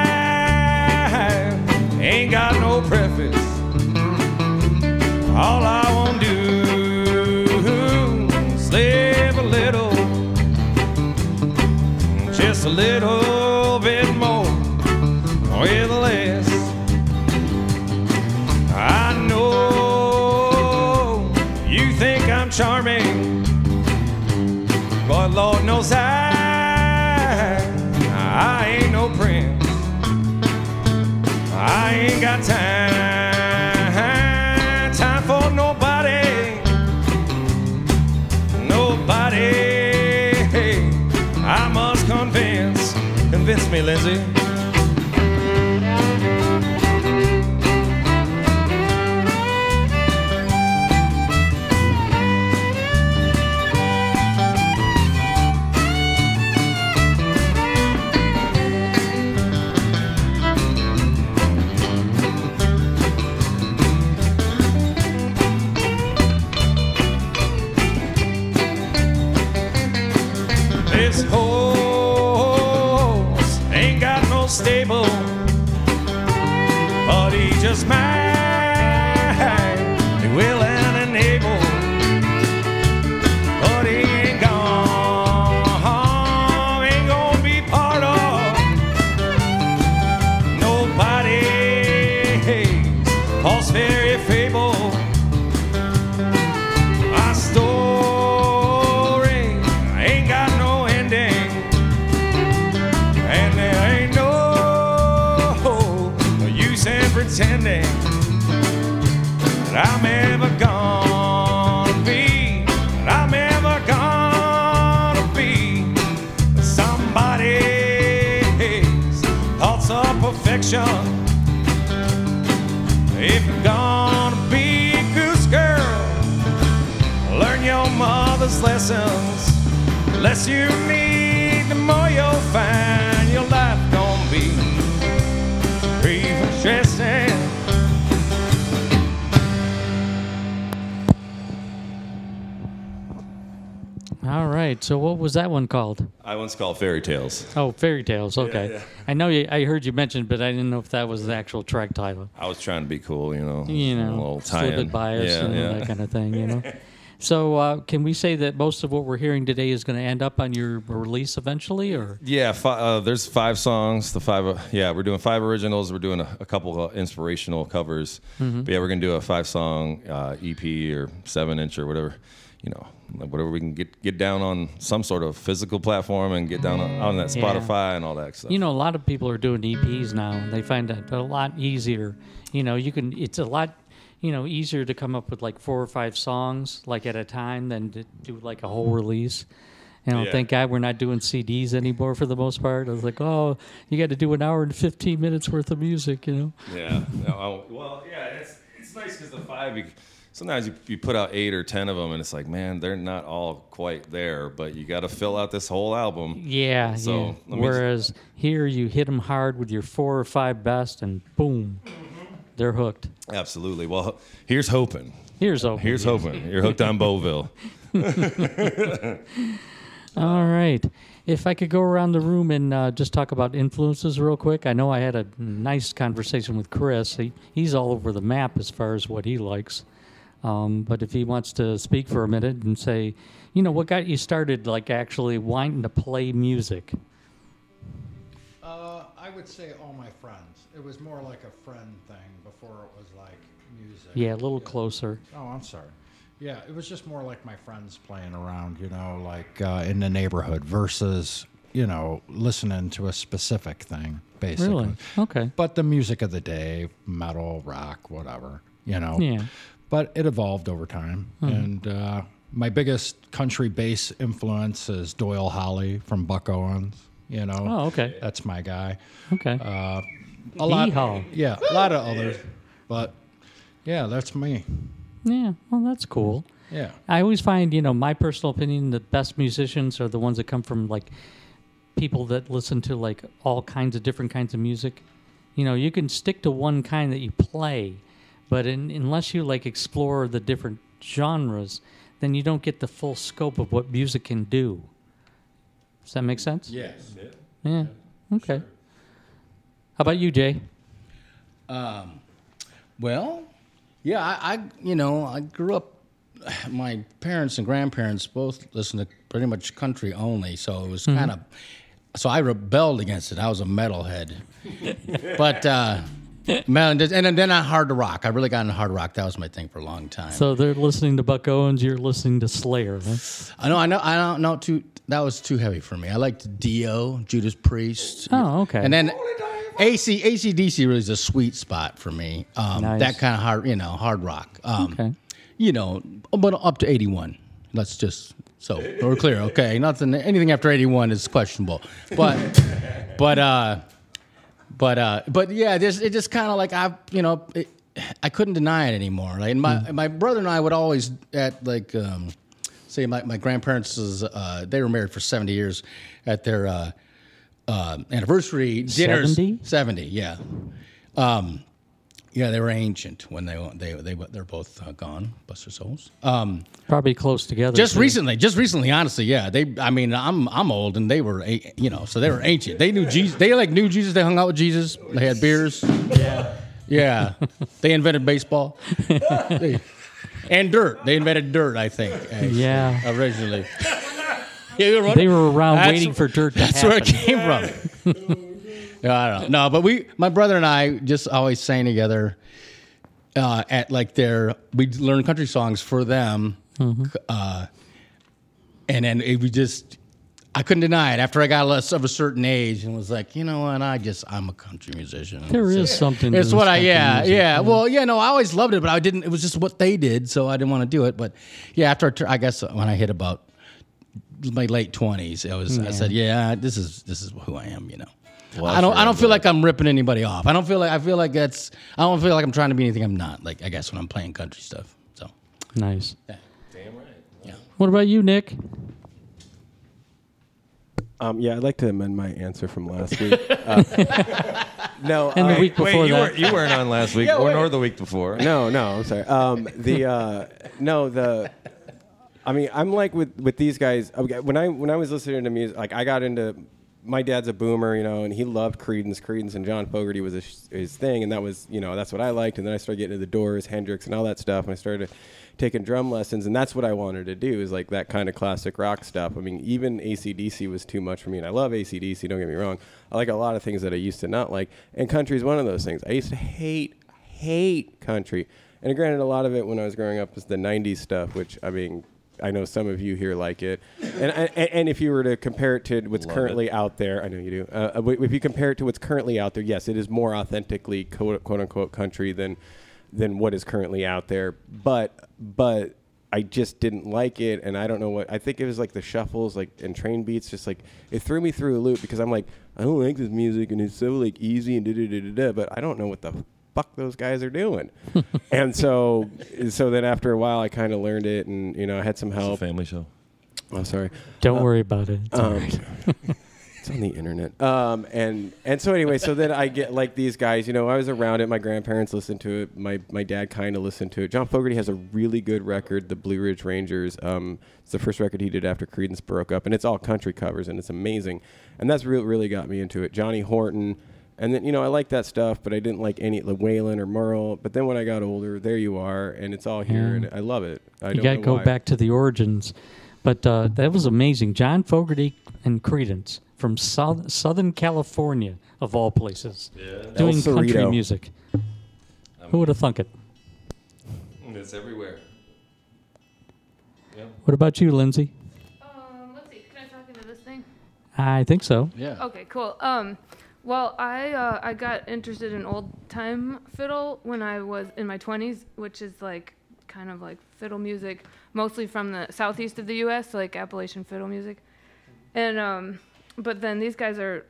All I want to do is live a little, just a little bit more with less. I know you think I'm charming, but Lord knows I, I ain't no prince. I ain't got time, me, Lindsay. Was that one called? I once called fairy tales. Oh, fairy tales. Okay. yeah. I know you, I heard you mention, but I didn't know if that was the actual track title. I was trying to be cool, you know. You a know, little slip tie-in. it by us Yeah, and yeah. that kind of thing. You know. so uh, can we say that most of what we're hearing today is going to end up on your release eventually, or? Yeah, fi- uh, there's five songs. The five, uh, yeah, we're doing five originals. We're doing a, a couple of inspirational covers. Mhm. But yeah, we're gonna do a five song uh, EP or seven inch or whatever, you know, whatever we can get get down on some sort of physical platform and get down on, on that Yeah. Spotify and all that stuff. You know, a lot of people are doing EPs now, and they find that a lot easier. You know, you can. It's a lot, you know, easier to come up with like four or five songs like at a time than to do like a whole release. You know, Yeah. thank God we're not doing CDs anymore for the most part. I was like, oh, you got to do an hour and fifteen minutes worth of music. You know. Yeah. No, well, yeah, it's it's nice because the five. Sometimes you, you put out eight or ten of them, and it's like, man, they're not all quite there, but you got to fill out this whole album. Yeah. So yeah. me just- Whereas here you hit them hard with your four or five best, and boom, they're hooked. Absolutely. Well, here's hoping. Here's hoping, Here's hoping. You're hooked on Beauville. All right. If I could go around the room and uh, just talk about influences real quick. I know I had a nice conversation with Chris. He, he's all over the map as far as what he likes. Um, but if he wants to speak for a minute and say, you know, what got you started, like actually wanting to play music? Uh, I would say all my friends. It was more like a friend thing before it was like music. Yeah, a little closer. Oh, I'm sorry. Yeah, it was just more like my friends playing around, you know, like uh, in the neighborhood versus, you know, listening to a specific thing, basically. Really? Okay. But the music of the day, metal, rock, whatever, you know. Yeah. But it evolved over time. Mhm. And uh, my biggest country bass influence is Doyle Holly from Buck Owens, you know. Oh, okay. That's my guy. Okay. Uh, a lot. Yeehaw. Yeah, a lot of others. But yeah, that's me. Yeah, well, that's cool. Yeah. I always find, you know, my personal opinion, the best musicians are the ones that come from like people that listen to like all kinds of different kinds of music. You know, you can stick to one kind that you play, but in, unless you like explore the different genres, then you don't get the full scope of what music can do. Does that make sense? Yes. Yeah. Okay. How about you, Jay? Um, well, yeah, I, I, you know, I grew up. My parents and grandparents both listened to pretty much country only, so it was Mhm. kind of. So I rebelled against it. I was a metalhead, but uh, man, and then, I hard rock. I really got into hard rock. That was my thing for a long time. So they're listening to Buck Owens, you're listening to Slayer, huh? I know, I know, I don't know. Too that was too heavy for me. I liked Dio, Judas Priest. Oh, okay. And then AC ACDC really is a sweet spot for me. Um, Nice. That kind of hard, you know, hard rock. Um, Okay. You know, but up to eighty one. Let's just so we're clear. Okay, nothing. Anything after eighty one is questionable. But but uh, but uh, but yeah, this it just kind of like I you know. It, I couldn't deny it anymore. Like my my brother and I would always at like um, say my, my grandparents was, uh, they were married for seventy years at their uh, uh, anniversary dinners. 70? Seventy, yeah. Um, yeah, they were ancient when they they they they're both uh, gone. Bless their souls. Um, Probably close together. just too. recently, just recently, honestly, yeah. They, I mean, I'm I'm old, and they were, you know, so they were ancient. They knew Jesus. They like knew Jesus. They hung out with Jesus. They had beers. Yeah, yeah. they invented baseball. They- and dirt. They invented dirt, I think. actually, Yeah. originally. Yeah, They were around That's- waiting for dirt to That's where it came from. Yeah, I don't know. No, but we, my brother and I, just always sang together uh, at like their. We learn country songs for them, Mm-hmm. uh, and then it we just. I couldn't deny it after I got less of a certain age and was like, you know what? I just I'm a country musician. There is something It's what I yeah music, yeah. yeah. Well yeah no I always loved it but I didn't. It was just what they did so I didn't want to do it. But yeah after I I guess when I hit about my late twenties, I was I said yeah this is this is who I am. You know. Well, I don't. I don't feel like I'm ripping anybody off. I don't feel like. I feel like that's. I don't feel like I'm trying to be anything I'm not. Like I guess when I'm playing country stuff. So Nice. Yeah. Damn right. Yeah. What about you, Nick? Um, yeah, I'd like to amend my answer from last week. Uh, no, And the week before you, that. Weren't, you weren't on last week, Yeah, or wait. nor the week before. No, no, I'm sorry. Um, the uh, no, the. I mean, I'm like with with these guys. When I when I was listening to music, like I got into. My dad's a boomer, you know, and he loved Creedence. Creedence and John Fogerty was his, his thing, and that was, you know, that's what I liked. And then I started getting into the Doors, Hendrix, and all that stuff. And I started taking drum lessons, and that's what I wanted to do is like that kind of classic rock stuff. I mean, even ACDC was too much for me, and I love ACDC. Don't get me wrong. I like a lot of things that I used to not like, and country is one of those things. I used to hate hate country. And granted, a lot of it when I was growing up was the '90s stuff, which I mean, I know some of you here like it. And and, and if you were to compare it to what's Love currently it. out there, I know you do. Uh, uh, if you compare it to what's currently out there, yes, it is more authentically quote, quote unquote country than than what is currently out there. But but I just didn't like it, and I don't know what. I think it was like the shuffles, like and train beats, just like it threw me through a loop because I'm like, I don't like this music, and it's so like easy and da da da da da. But I don't know what the fuck those guys are doing. and so, so then after a while, I kind of learned it, and you know, I had some It's a help. family show. Oh, sorry. Don't Uh, worry about it. It's um, right. it's on the internet. Um, and and so anyway, so then I get like these guys. You know, I was around it. My grandparents listened to it. My my dad kind of listened to it. John Fogerty has a really good record, the Blue Ridge Rangers. Um, it's the first record he did after Creedence broke up, and it's all country covers, and it's amazing. And that's really really got me into it. Johnny Horton. And then you know I like that stuff, but I didn't like any like Waylon or Merle. But then when I got older, there you are, and it's all here, Yeah. and I love it. I you got to go why. back to the origins. But uh, that was amazing. John Fogerty and Creedence from South, Southern California, of all places, doing El country Cerrito. music. Who would have thunk it? It's everywhere. What about you, Lindsay? Um, let's see. Can I talk into this thing? I think so. Yeah. Okay, cool. Um, well, I uh, I got interested in old time fiddle when I was in my 20s, which is like kind of like fiddle music, mostly from the southeast of the U.S., like Appalachian fiddle music. And um, but then these guys are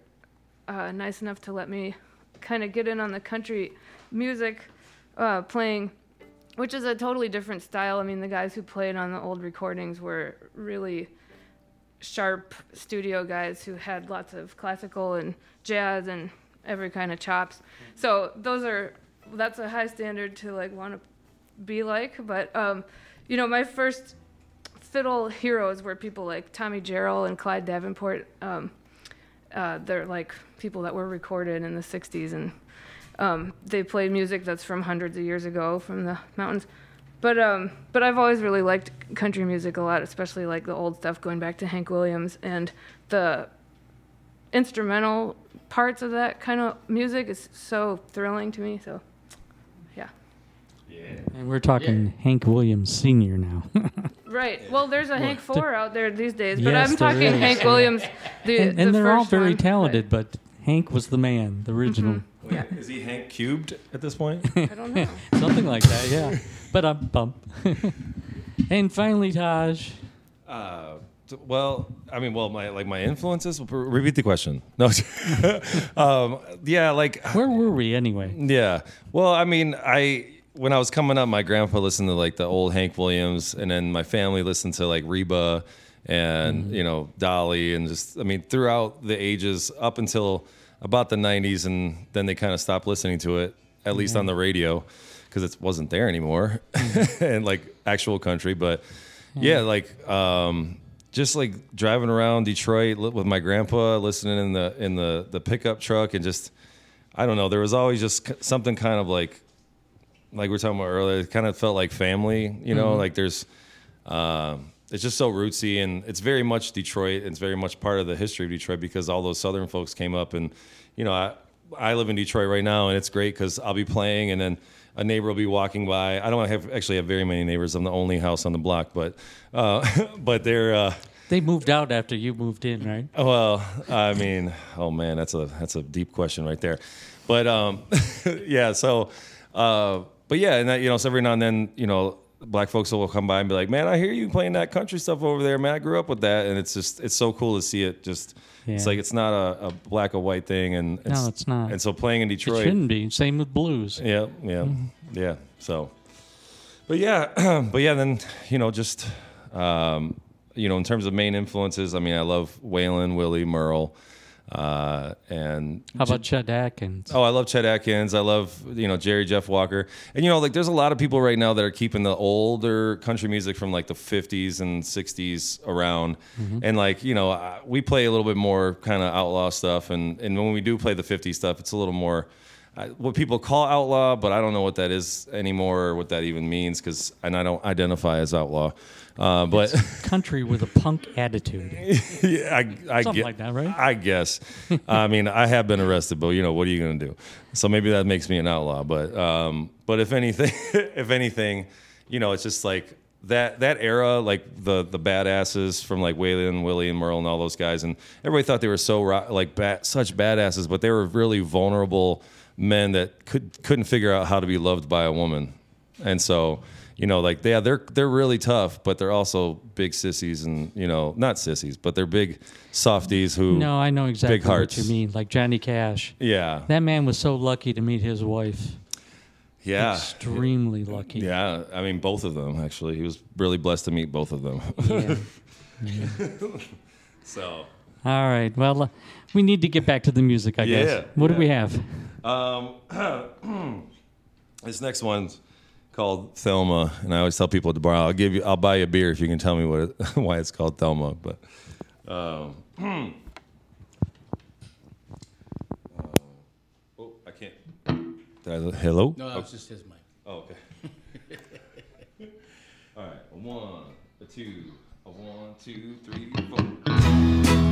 uh, nice enough to let me kind of get in on the country music uh, playing, which is a totally different style. I mean, the guys who played on the old recordings were really sharp studio guys who had lots of classical and jazz and every kind of chops. So those are that's a high standard to like want to be like. But um, you know, my first fiddle heroes were people like Tommy Jarrell and Clyde Davenport. Um, uh, they're like people that were recorded in the '60s, and um, they played music that's from hundreds of years ago from the mountains. But um, but I've always really liked country music a lot, especially like the old stuff going back to Hank Williams and the instrumental parts of that kind of music is so thrilling to me. So, yeah. Yeah. And we're talking Hank Williams Sr. now. Right. Well, there's a Hank Four out there these days, but Yes, I'm talking is. Hank Williams. The, and and the they're all very one. talented, but Hank was the man, the original. Yeah. Is he Hank cubed at this point? I don't know. Something like that, yeah. But I'm bump. and finally, Taj. Uh, t- well, I mean, well, my like my influences. R- Repeat the question. No, um, yeah, like where were we anyway? Yeah, well, I mean, I when I was coming up, my grandpa listened to like the old Hank Williams, and then my family listened to like Reba and you know Dolly, and just I mean throughout the ages up until about the '90s, and then they kind of stopped listening to it, at least Yeah. on the radio, because it wasn't there anymore, and like actual country, but yeah, like um, just like driving around Detroit with my grandpa, listening in the in the the pickup truck, and just I don't know. There was always just something kind of like like we are talking about earlier. It kind of felt like family, you know. Mhm. Like there's um it's just so rootsy, and it's very much Detroit. It's very much part of the history of Detroit because all those Southern folks came up, and you know, I I live in Detroit right now, and it's great because I'll be playing, and then a neighbor will be walking by. I don't have actually have very many neighbors. I'm the only house on the block, but uh, but they're. Uh, They moved out after you moved in, right? well, I mean, oh man, that's a that's a deep question right there. But um, yeah, so uh, but yeah, and that, you know, so every now and then, you know, black folks will come by and be like, "Man, I hear you playing that country stuff over there, man. I grew up with that," and it's just it's so cool to see it. Just it's like it's not a, a black or white thing, and No, it's not. And so playing in Detroit, It shouldn't be. Same with blues. yeah, yeah, yeah. So, but yeah, but yeah, then you know, just um, you know, in terms of main influences, I mean, I love Waylon, Willie, Merle, uh, and How about Chet Atkins? Oh, I love Chet Atkins. I love you know Jerry Jeff Walker, and you know like there's a lot of people right now that are keeping the older country music from like the 50s and 60s around, Mhm. and like you know we play a little bit more kind of outlaw stuff, and and when we do play the 50s stuff, it's a little more. uh, What people call outlaw, but I don't know what that is anymore, or what that even means, because and I don't identify as outlaw. Uh, but Country with a punk attitude. yeah, I, I Something gue- like that, right? I guess. I mean, I have been arrested, but you know, what are you going to do? So maybe that makes me an outlaw. But um, but if anything, if anything, you know, it's just like that that era, like the the badasses from like Waylon, Willie, and Merle, and all those guys, and everybody thought they were so ro- like such badasses, but they were really vulnerable men that could couldn't figure out how to be loved by a woman, and so you know, like yeah, they're they're really tough, but they're also big sissies, and you know, not sissies, but they're big softies who No, I know exactly big hearts. what you mean. Like Johnny Cash. Yeah. That man was so lucky to meet his wife. Yeah. Extremely lucky. Yeah, I mean both of them actually. He was really blessed to meet both of them. Yeah. Yeah. so All right. Well, uh, we need to get back to the music, I Yeah, guess. What do we have? Um, this next one's called Thelma, and I always tell people at the bar, "I'll give you, I'll buy you a beer if you can tell me what it, why it's called Thelma." But um, uh, oh, I can't. I, hello? No, that Oh. was just his mic. Oh, okay. All right, a one, a two, a one, two, three, four.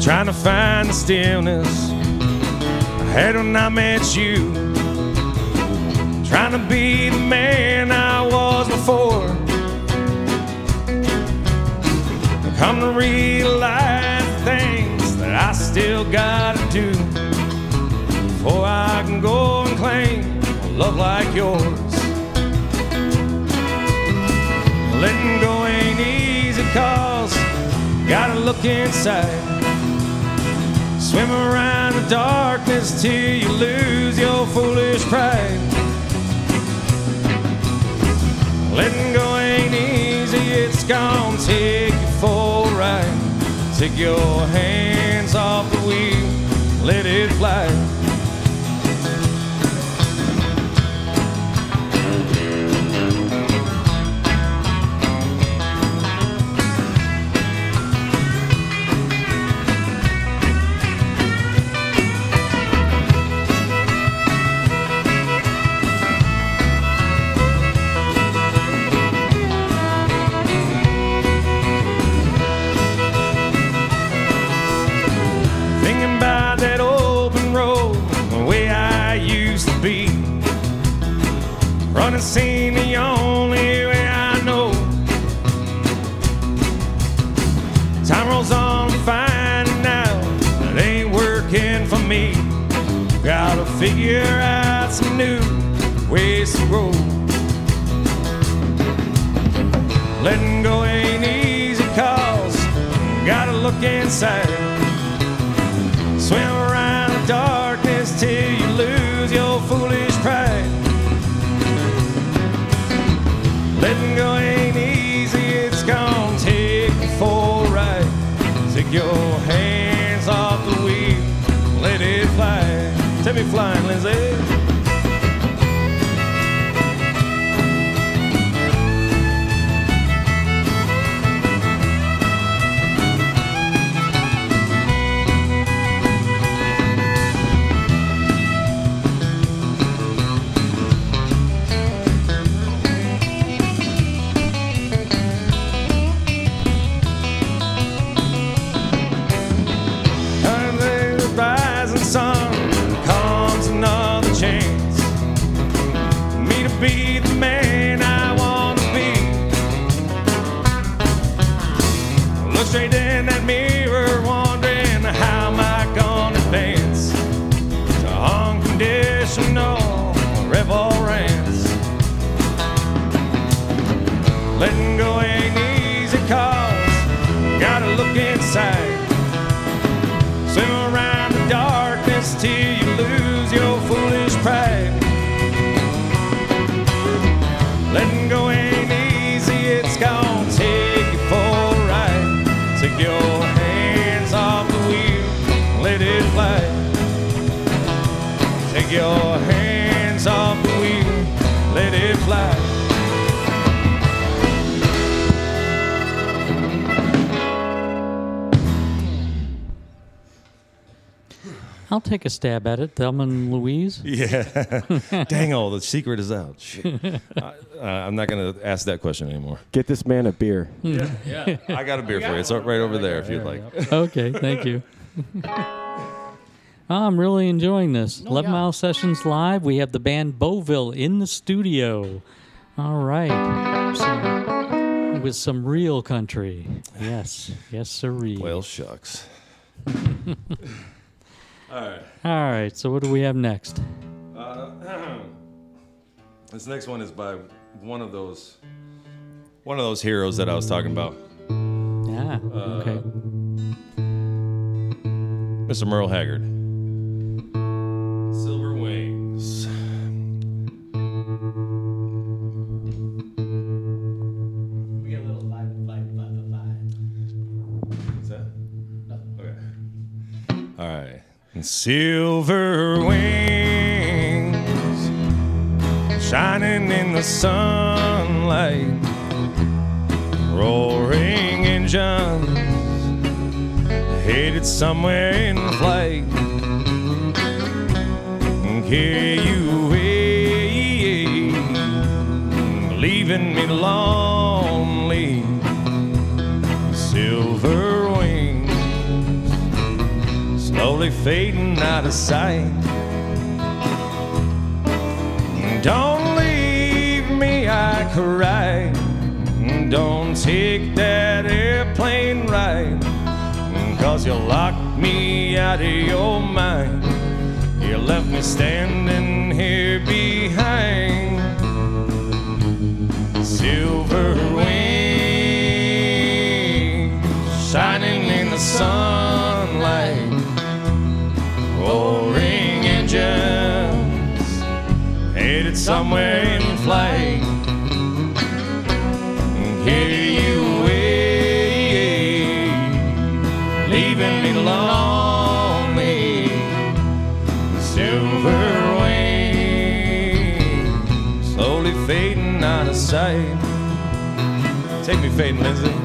Trying to find the stillness had when I met you. Trying to be the man I was before. Come to realize things that I still gotta do before I can go and claim a love like yours. Letting go ain't easy cause gotta look inside. Swim around the darkness till you lose your foolish pride. Letting go ain't easy, it's gonna take you for a ride. Take your hands off the wheel, let it fly. Running seemed the only way I know. Time rolls on, I'm finding out it ain't working for me. Gotta figure out some new ways to grow. Letting go ain't easy cause gotta look inside. Swim around the darkness till you lose your foolish pride. Letting go ain't easy, it's gonna take a ride. Take your hands off the wheel, let it fly. Take me flying, Lindsay. Take a stab at it. Thelma and Louise. Yeah. Dang, oh, the secret is out. Shit. uh, I'm not going to ask that question anymore. Get this man a beer. Yeah. yeah. I got a beer for you. It's right over there if you'd like. okay, thank you. I'm really enjoying this. 11 Mile Sessions Live. We have the band Beauville in the studio. All right. So, with some real country. Yes. Yes, sirree. Well, shucks. All right. All right. So, what do we have next? Uh, this next one is by one of those one of those heroes that I was talking about. Yeah. Uh, okay. Mr. Merle Haggard. And silver wings shining in the sunlight, roaring engines headed somewhere in flight. Away, leaving me lonely. Slowly fading out of sight. Don't leave me, I cry. Don't take that airplane ride. Cause you locked me out of your mind. You left me standing here behind. Silver wings shining in the sunlight. Somewhere in flight. Here you away, leaving me lonely. Silver wings slowly fading out of sight. Take me fading, Lindsay.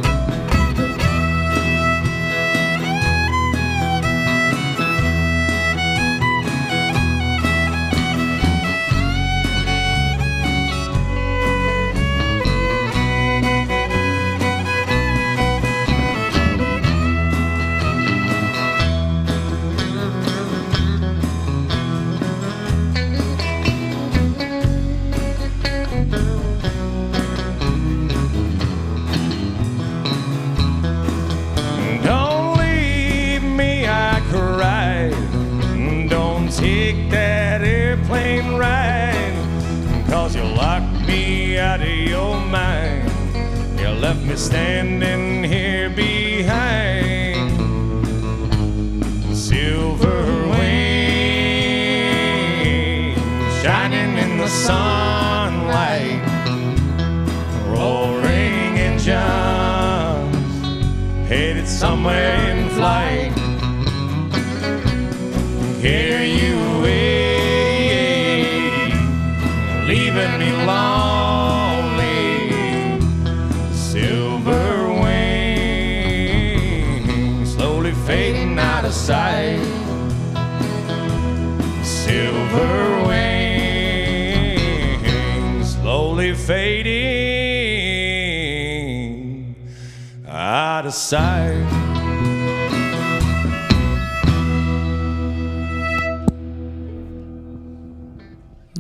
Out of sight.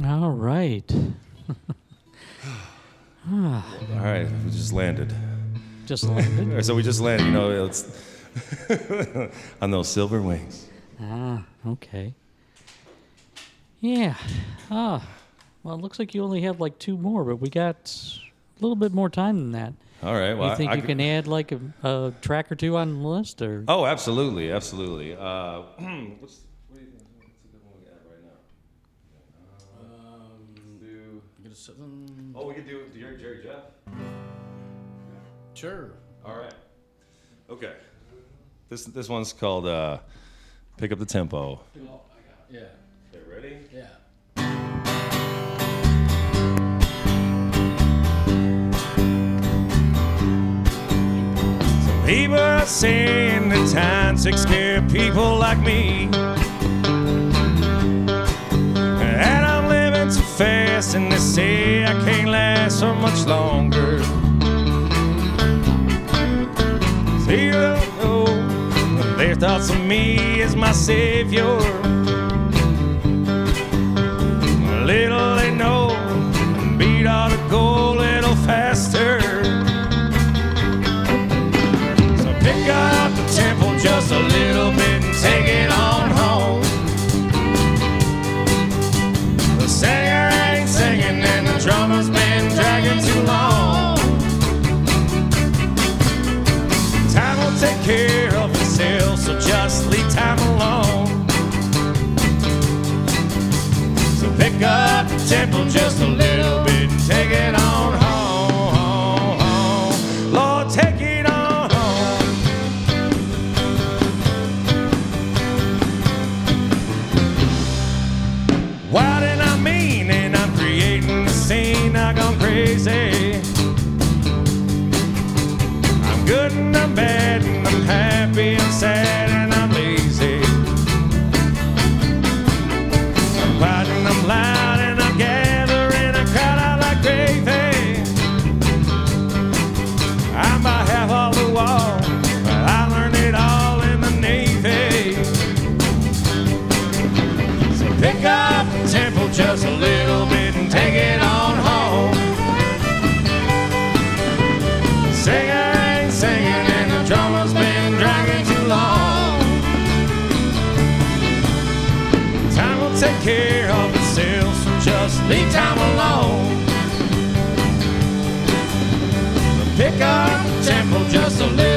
All right. Ah, All right, we just landed. Just landed? so we just landed, you know, it's on those silver wings. ah, okay. Yeah. Ah, well, it looks like you only have like two more, but we got a little bit more time than that. All right, well, you think I you could- can add like a, a track or two on the list, or Oh, absolutely, absolutely. Uh, what's, what do you think? What's a good one we got right now? oh, we could do Jerry, Jerry Jeff. Sure. All right. Okay. This this one's called uh, "Pick Up the Tempo." Yeah. Okay, ready? Yeah. People are saying that time takes care of people like me. And I'm living too fast, and they say I can't last for much longer. They don't know their thoughts of me as my savior. Little they know, beat all the go a little faster. Pick up the tempo just a little bit and take it on home. The singer ain't singing and the drummer's been dragging too long. Time will take care of itself, so just leave time alone. So pick up the tempo just a little bit and take it on home. Care of itself, so just leave time alone. Pick up the tempo just a little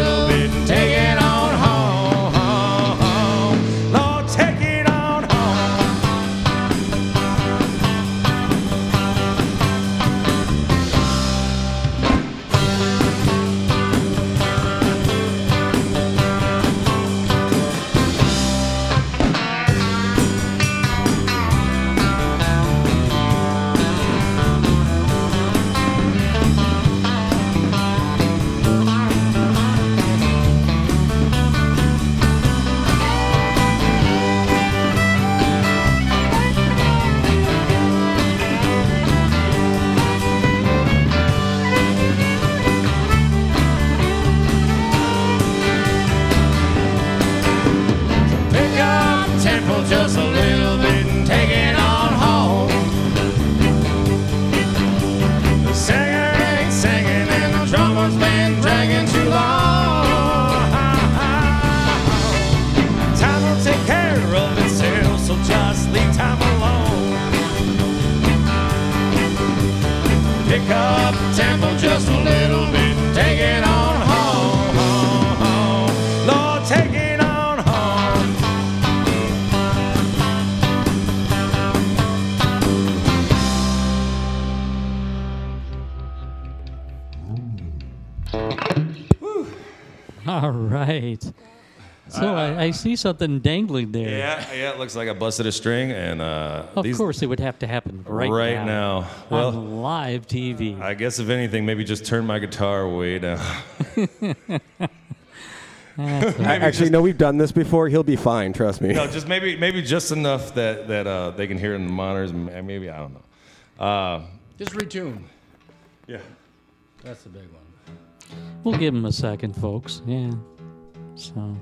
see something dangling there. Yeah, yeah, it looks like I busted a string, and uh, Of these, course, it would have to happen right, right now. Well, on live TV. I guess if anything, maybe just turn my guitar way down. That's Actually, just- no, we've done this before. He'll be fine. Trust me. no, just maybe, maybe just enough that that uh, they can hear it in the monitors. Maybe I don't know. Uh, Just retune. Yeah. That's the big one. We'll give him a second, folks. Yeah. So,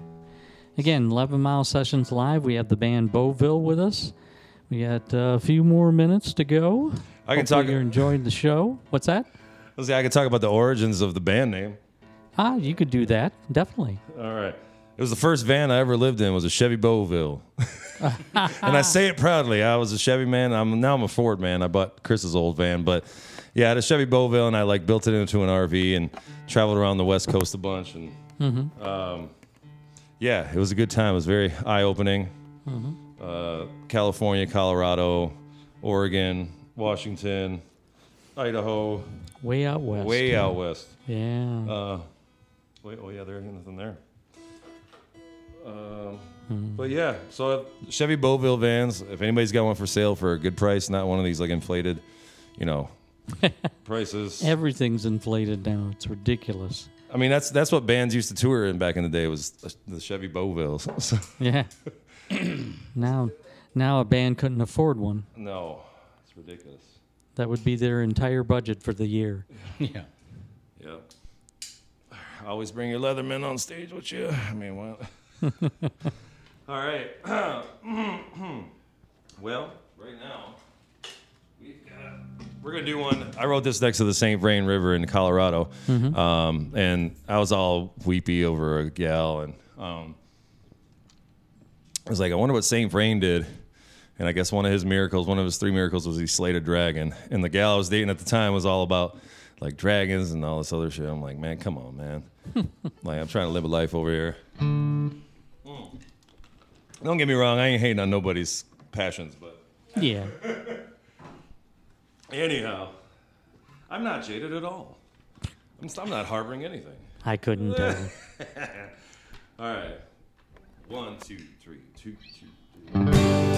again, 11 Mile Sessions Live. We have the band Beauville with us. We got uh, a few more minutes to go. I can Hopefully talk- You're enjoying the show. What's that? let's see, I can talk about the origins of the band name. Ah, you could do that. Definitely. All right. It was the first van I ever lived in was a Chevy Beauville. and I say it proudly. I was a Chevy man. I'm now I'm a Ford man. I bought Chris's old van, but yeah, I had a Chevy Beauville and I like built it into an RV and traveled around the West Coast a bunch and Mhm. um, yeah, it was a good time. It was very eye opening. Mhm. Uh, California, Colorado, Oregon, Washington, Idaho, Way out west. way out west. Yeah. Uh, wait, oh yeah, there ain't nothing there. Um, Hmm. But yeah, so Chevy Beauville vans. If anybody's got one for sale for a good price, not one of these like inflated, you know, prices. Everything's inflated now. It's ridiculous. I mean, that's that's what bands used to tour in back in the day was the Chevy Beauvilles. So- Yeah. now, now a band couldn't afford one. no, it's ridiculous. That would be their entire budget for the year. Yeah. Yeah. Always bring your Leatherman on stage with you. I mean, what? All right. well, right now, we've got, we're going to do one. I wrote this next to the St. Vrain River in Colorado. Mhm. Um, and I was all weepy over a gal. And um, I was like, I wonder what St. Vrain did. And I guess one of his miracles, one of his three miracles, was he slayed a dragon. And the gal I was dating at the time was all about like dragons and all this other shit. I'm like, man, come on, man. like, I'm trying to live a life over here. Don't get me wrong, I ain't hating on nobody's passions, but Yeah. anyhow, I'm not jaded at all. I'm, I'm not harboring anything. I couldn't tell. Uh, all right. One, two, three, two, two, three.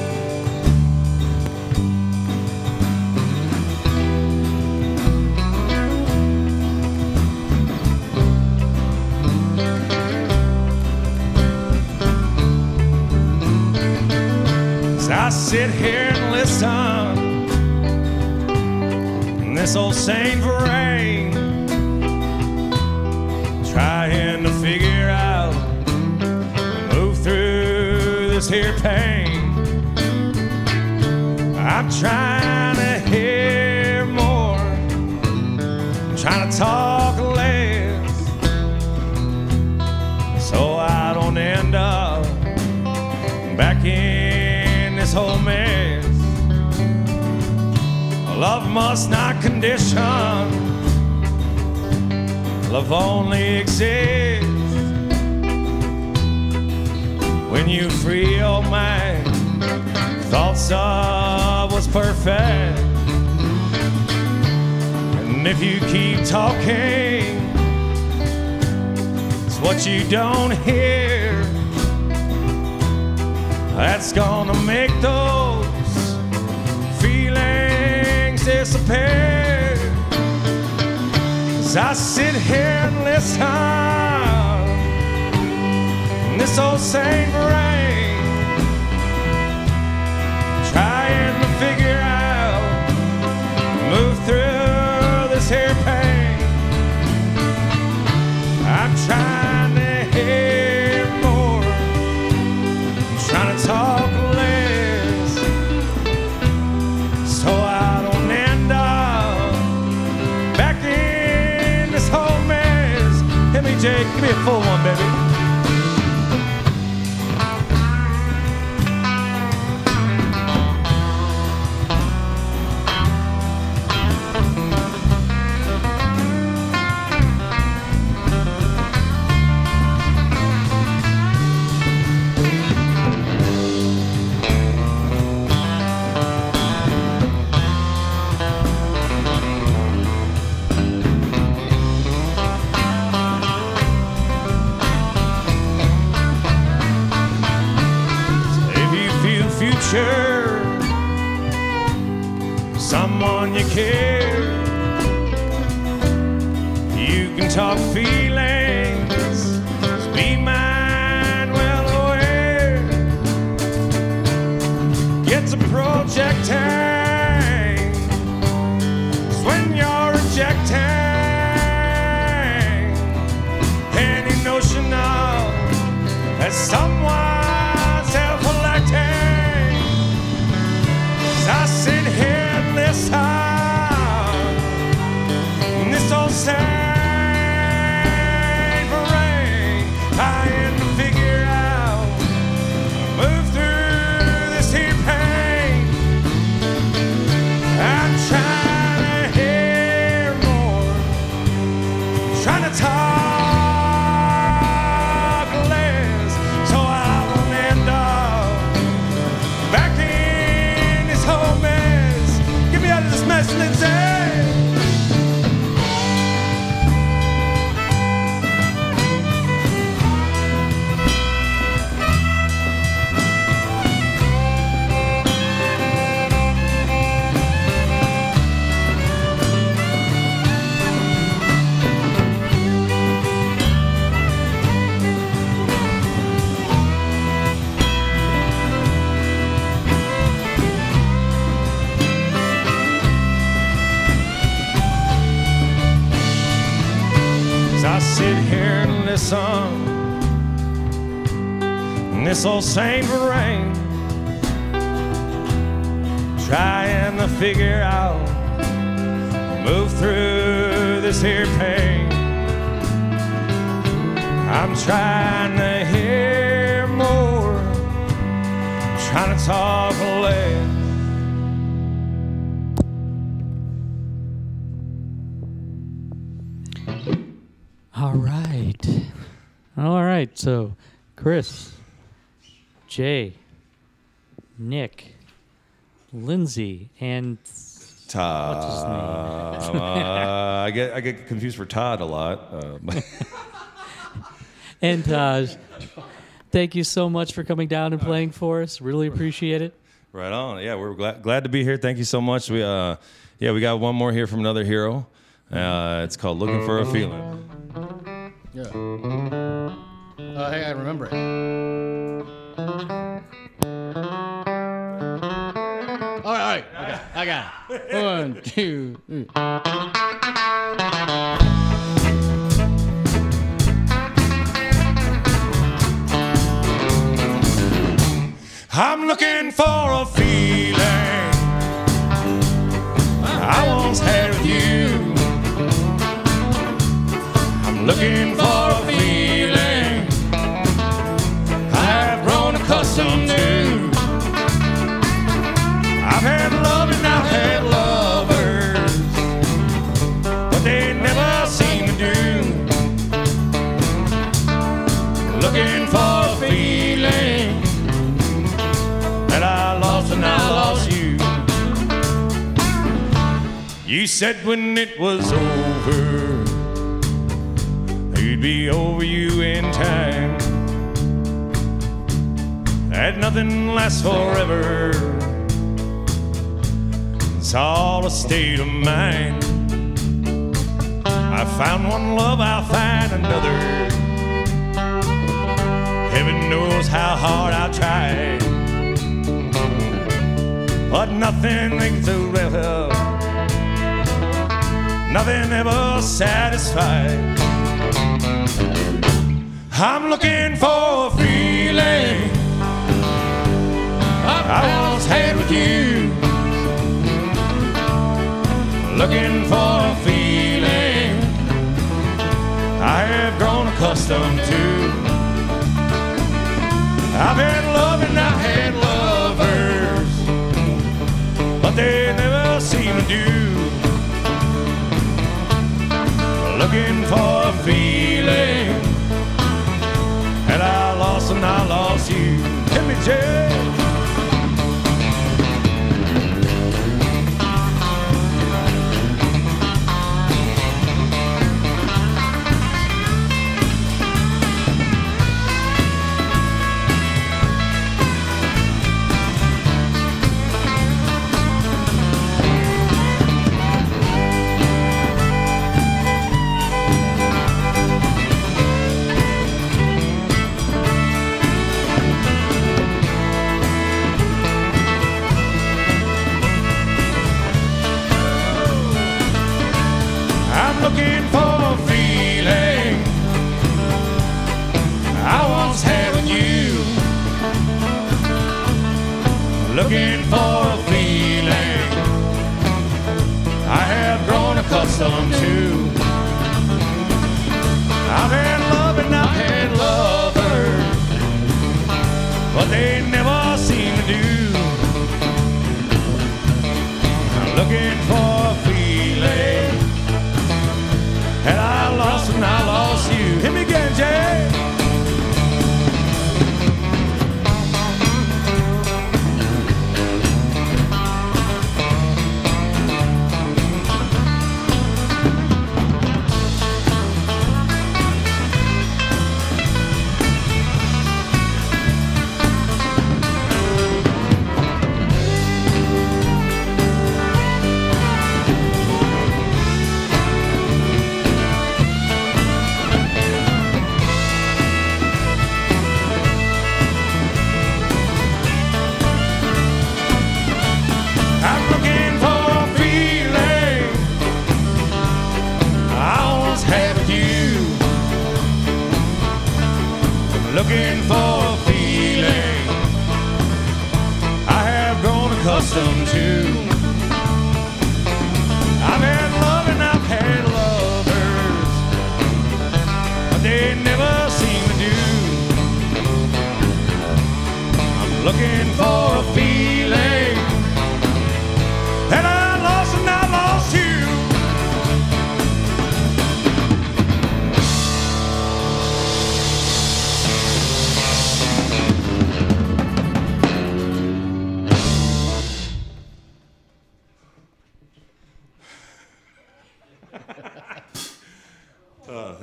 I sit here and listen, this old Saint Vrain, trying to figure out, move through this here pain. I'm trying to hear more, I'm trying to talk less, so I don't end up back in this whole mess. Love must not condition. Love only exists when you free your mind. Thoughts of what's perfect. And if you keep talking, it's what you don't hear that's gonna make those feelings disappear. As I sit here and listen, this old Saint Vrain, me a full care, you can talk feelings, be mind well aware. Get to projecting, this old Saint Vrain, trying to figure out, move through this here pain. I'm trying to hear more, trying to talk less. All right. All right. So, Chris, Jay, Nick, Lindsay, and Todd. What's his name? uh, I get I get confused for Todd a lot. Uh, but- and Taj. Thank you so much for coming down and playing for us. Really appreciate it. right on. Yeah, we're glad glad to be here. Thank you so much. We uh, yeah, we got one more here from another hero. Uh, it's called "Looking for a Feeling." Yeah. Oh, hey, I remember it. All right, all right. I got it. I got it. One, two, three. I'm looking for a feeling I once had with you. I'm looking for You said when it was over, it'd be over you in time. That nothing lasts forever. It's all a state of mind. I found one love, I'll find another. Heaven knows how hard I tried but nothing makes real help. Nothing ever satisfied. I'm looking for a feeling I once had with you. Looking for a feeling I have grown accustomed to. I've had love and I've had lovers but they never seem to do. Looking for a feeling, and I lost and I lost you. Hit me, Jay.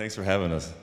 Thanks for having us.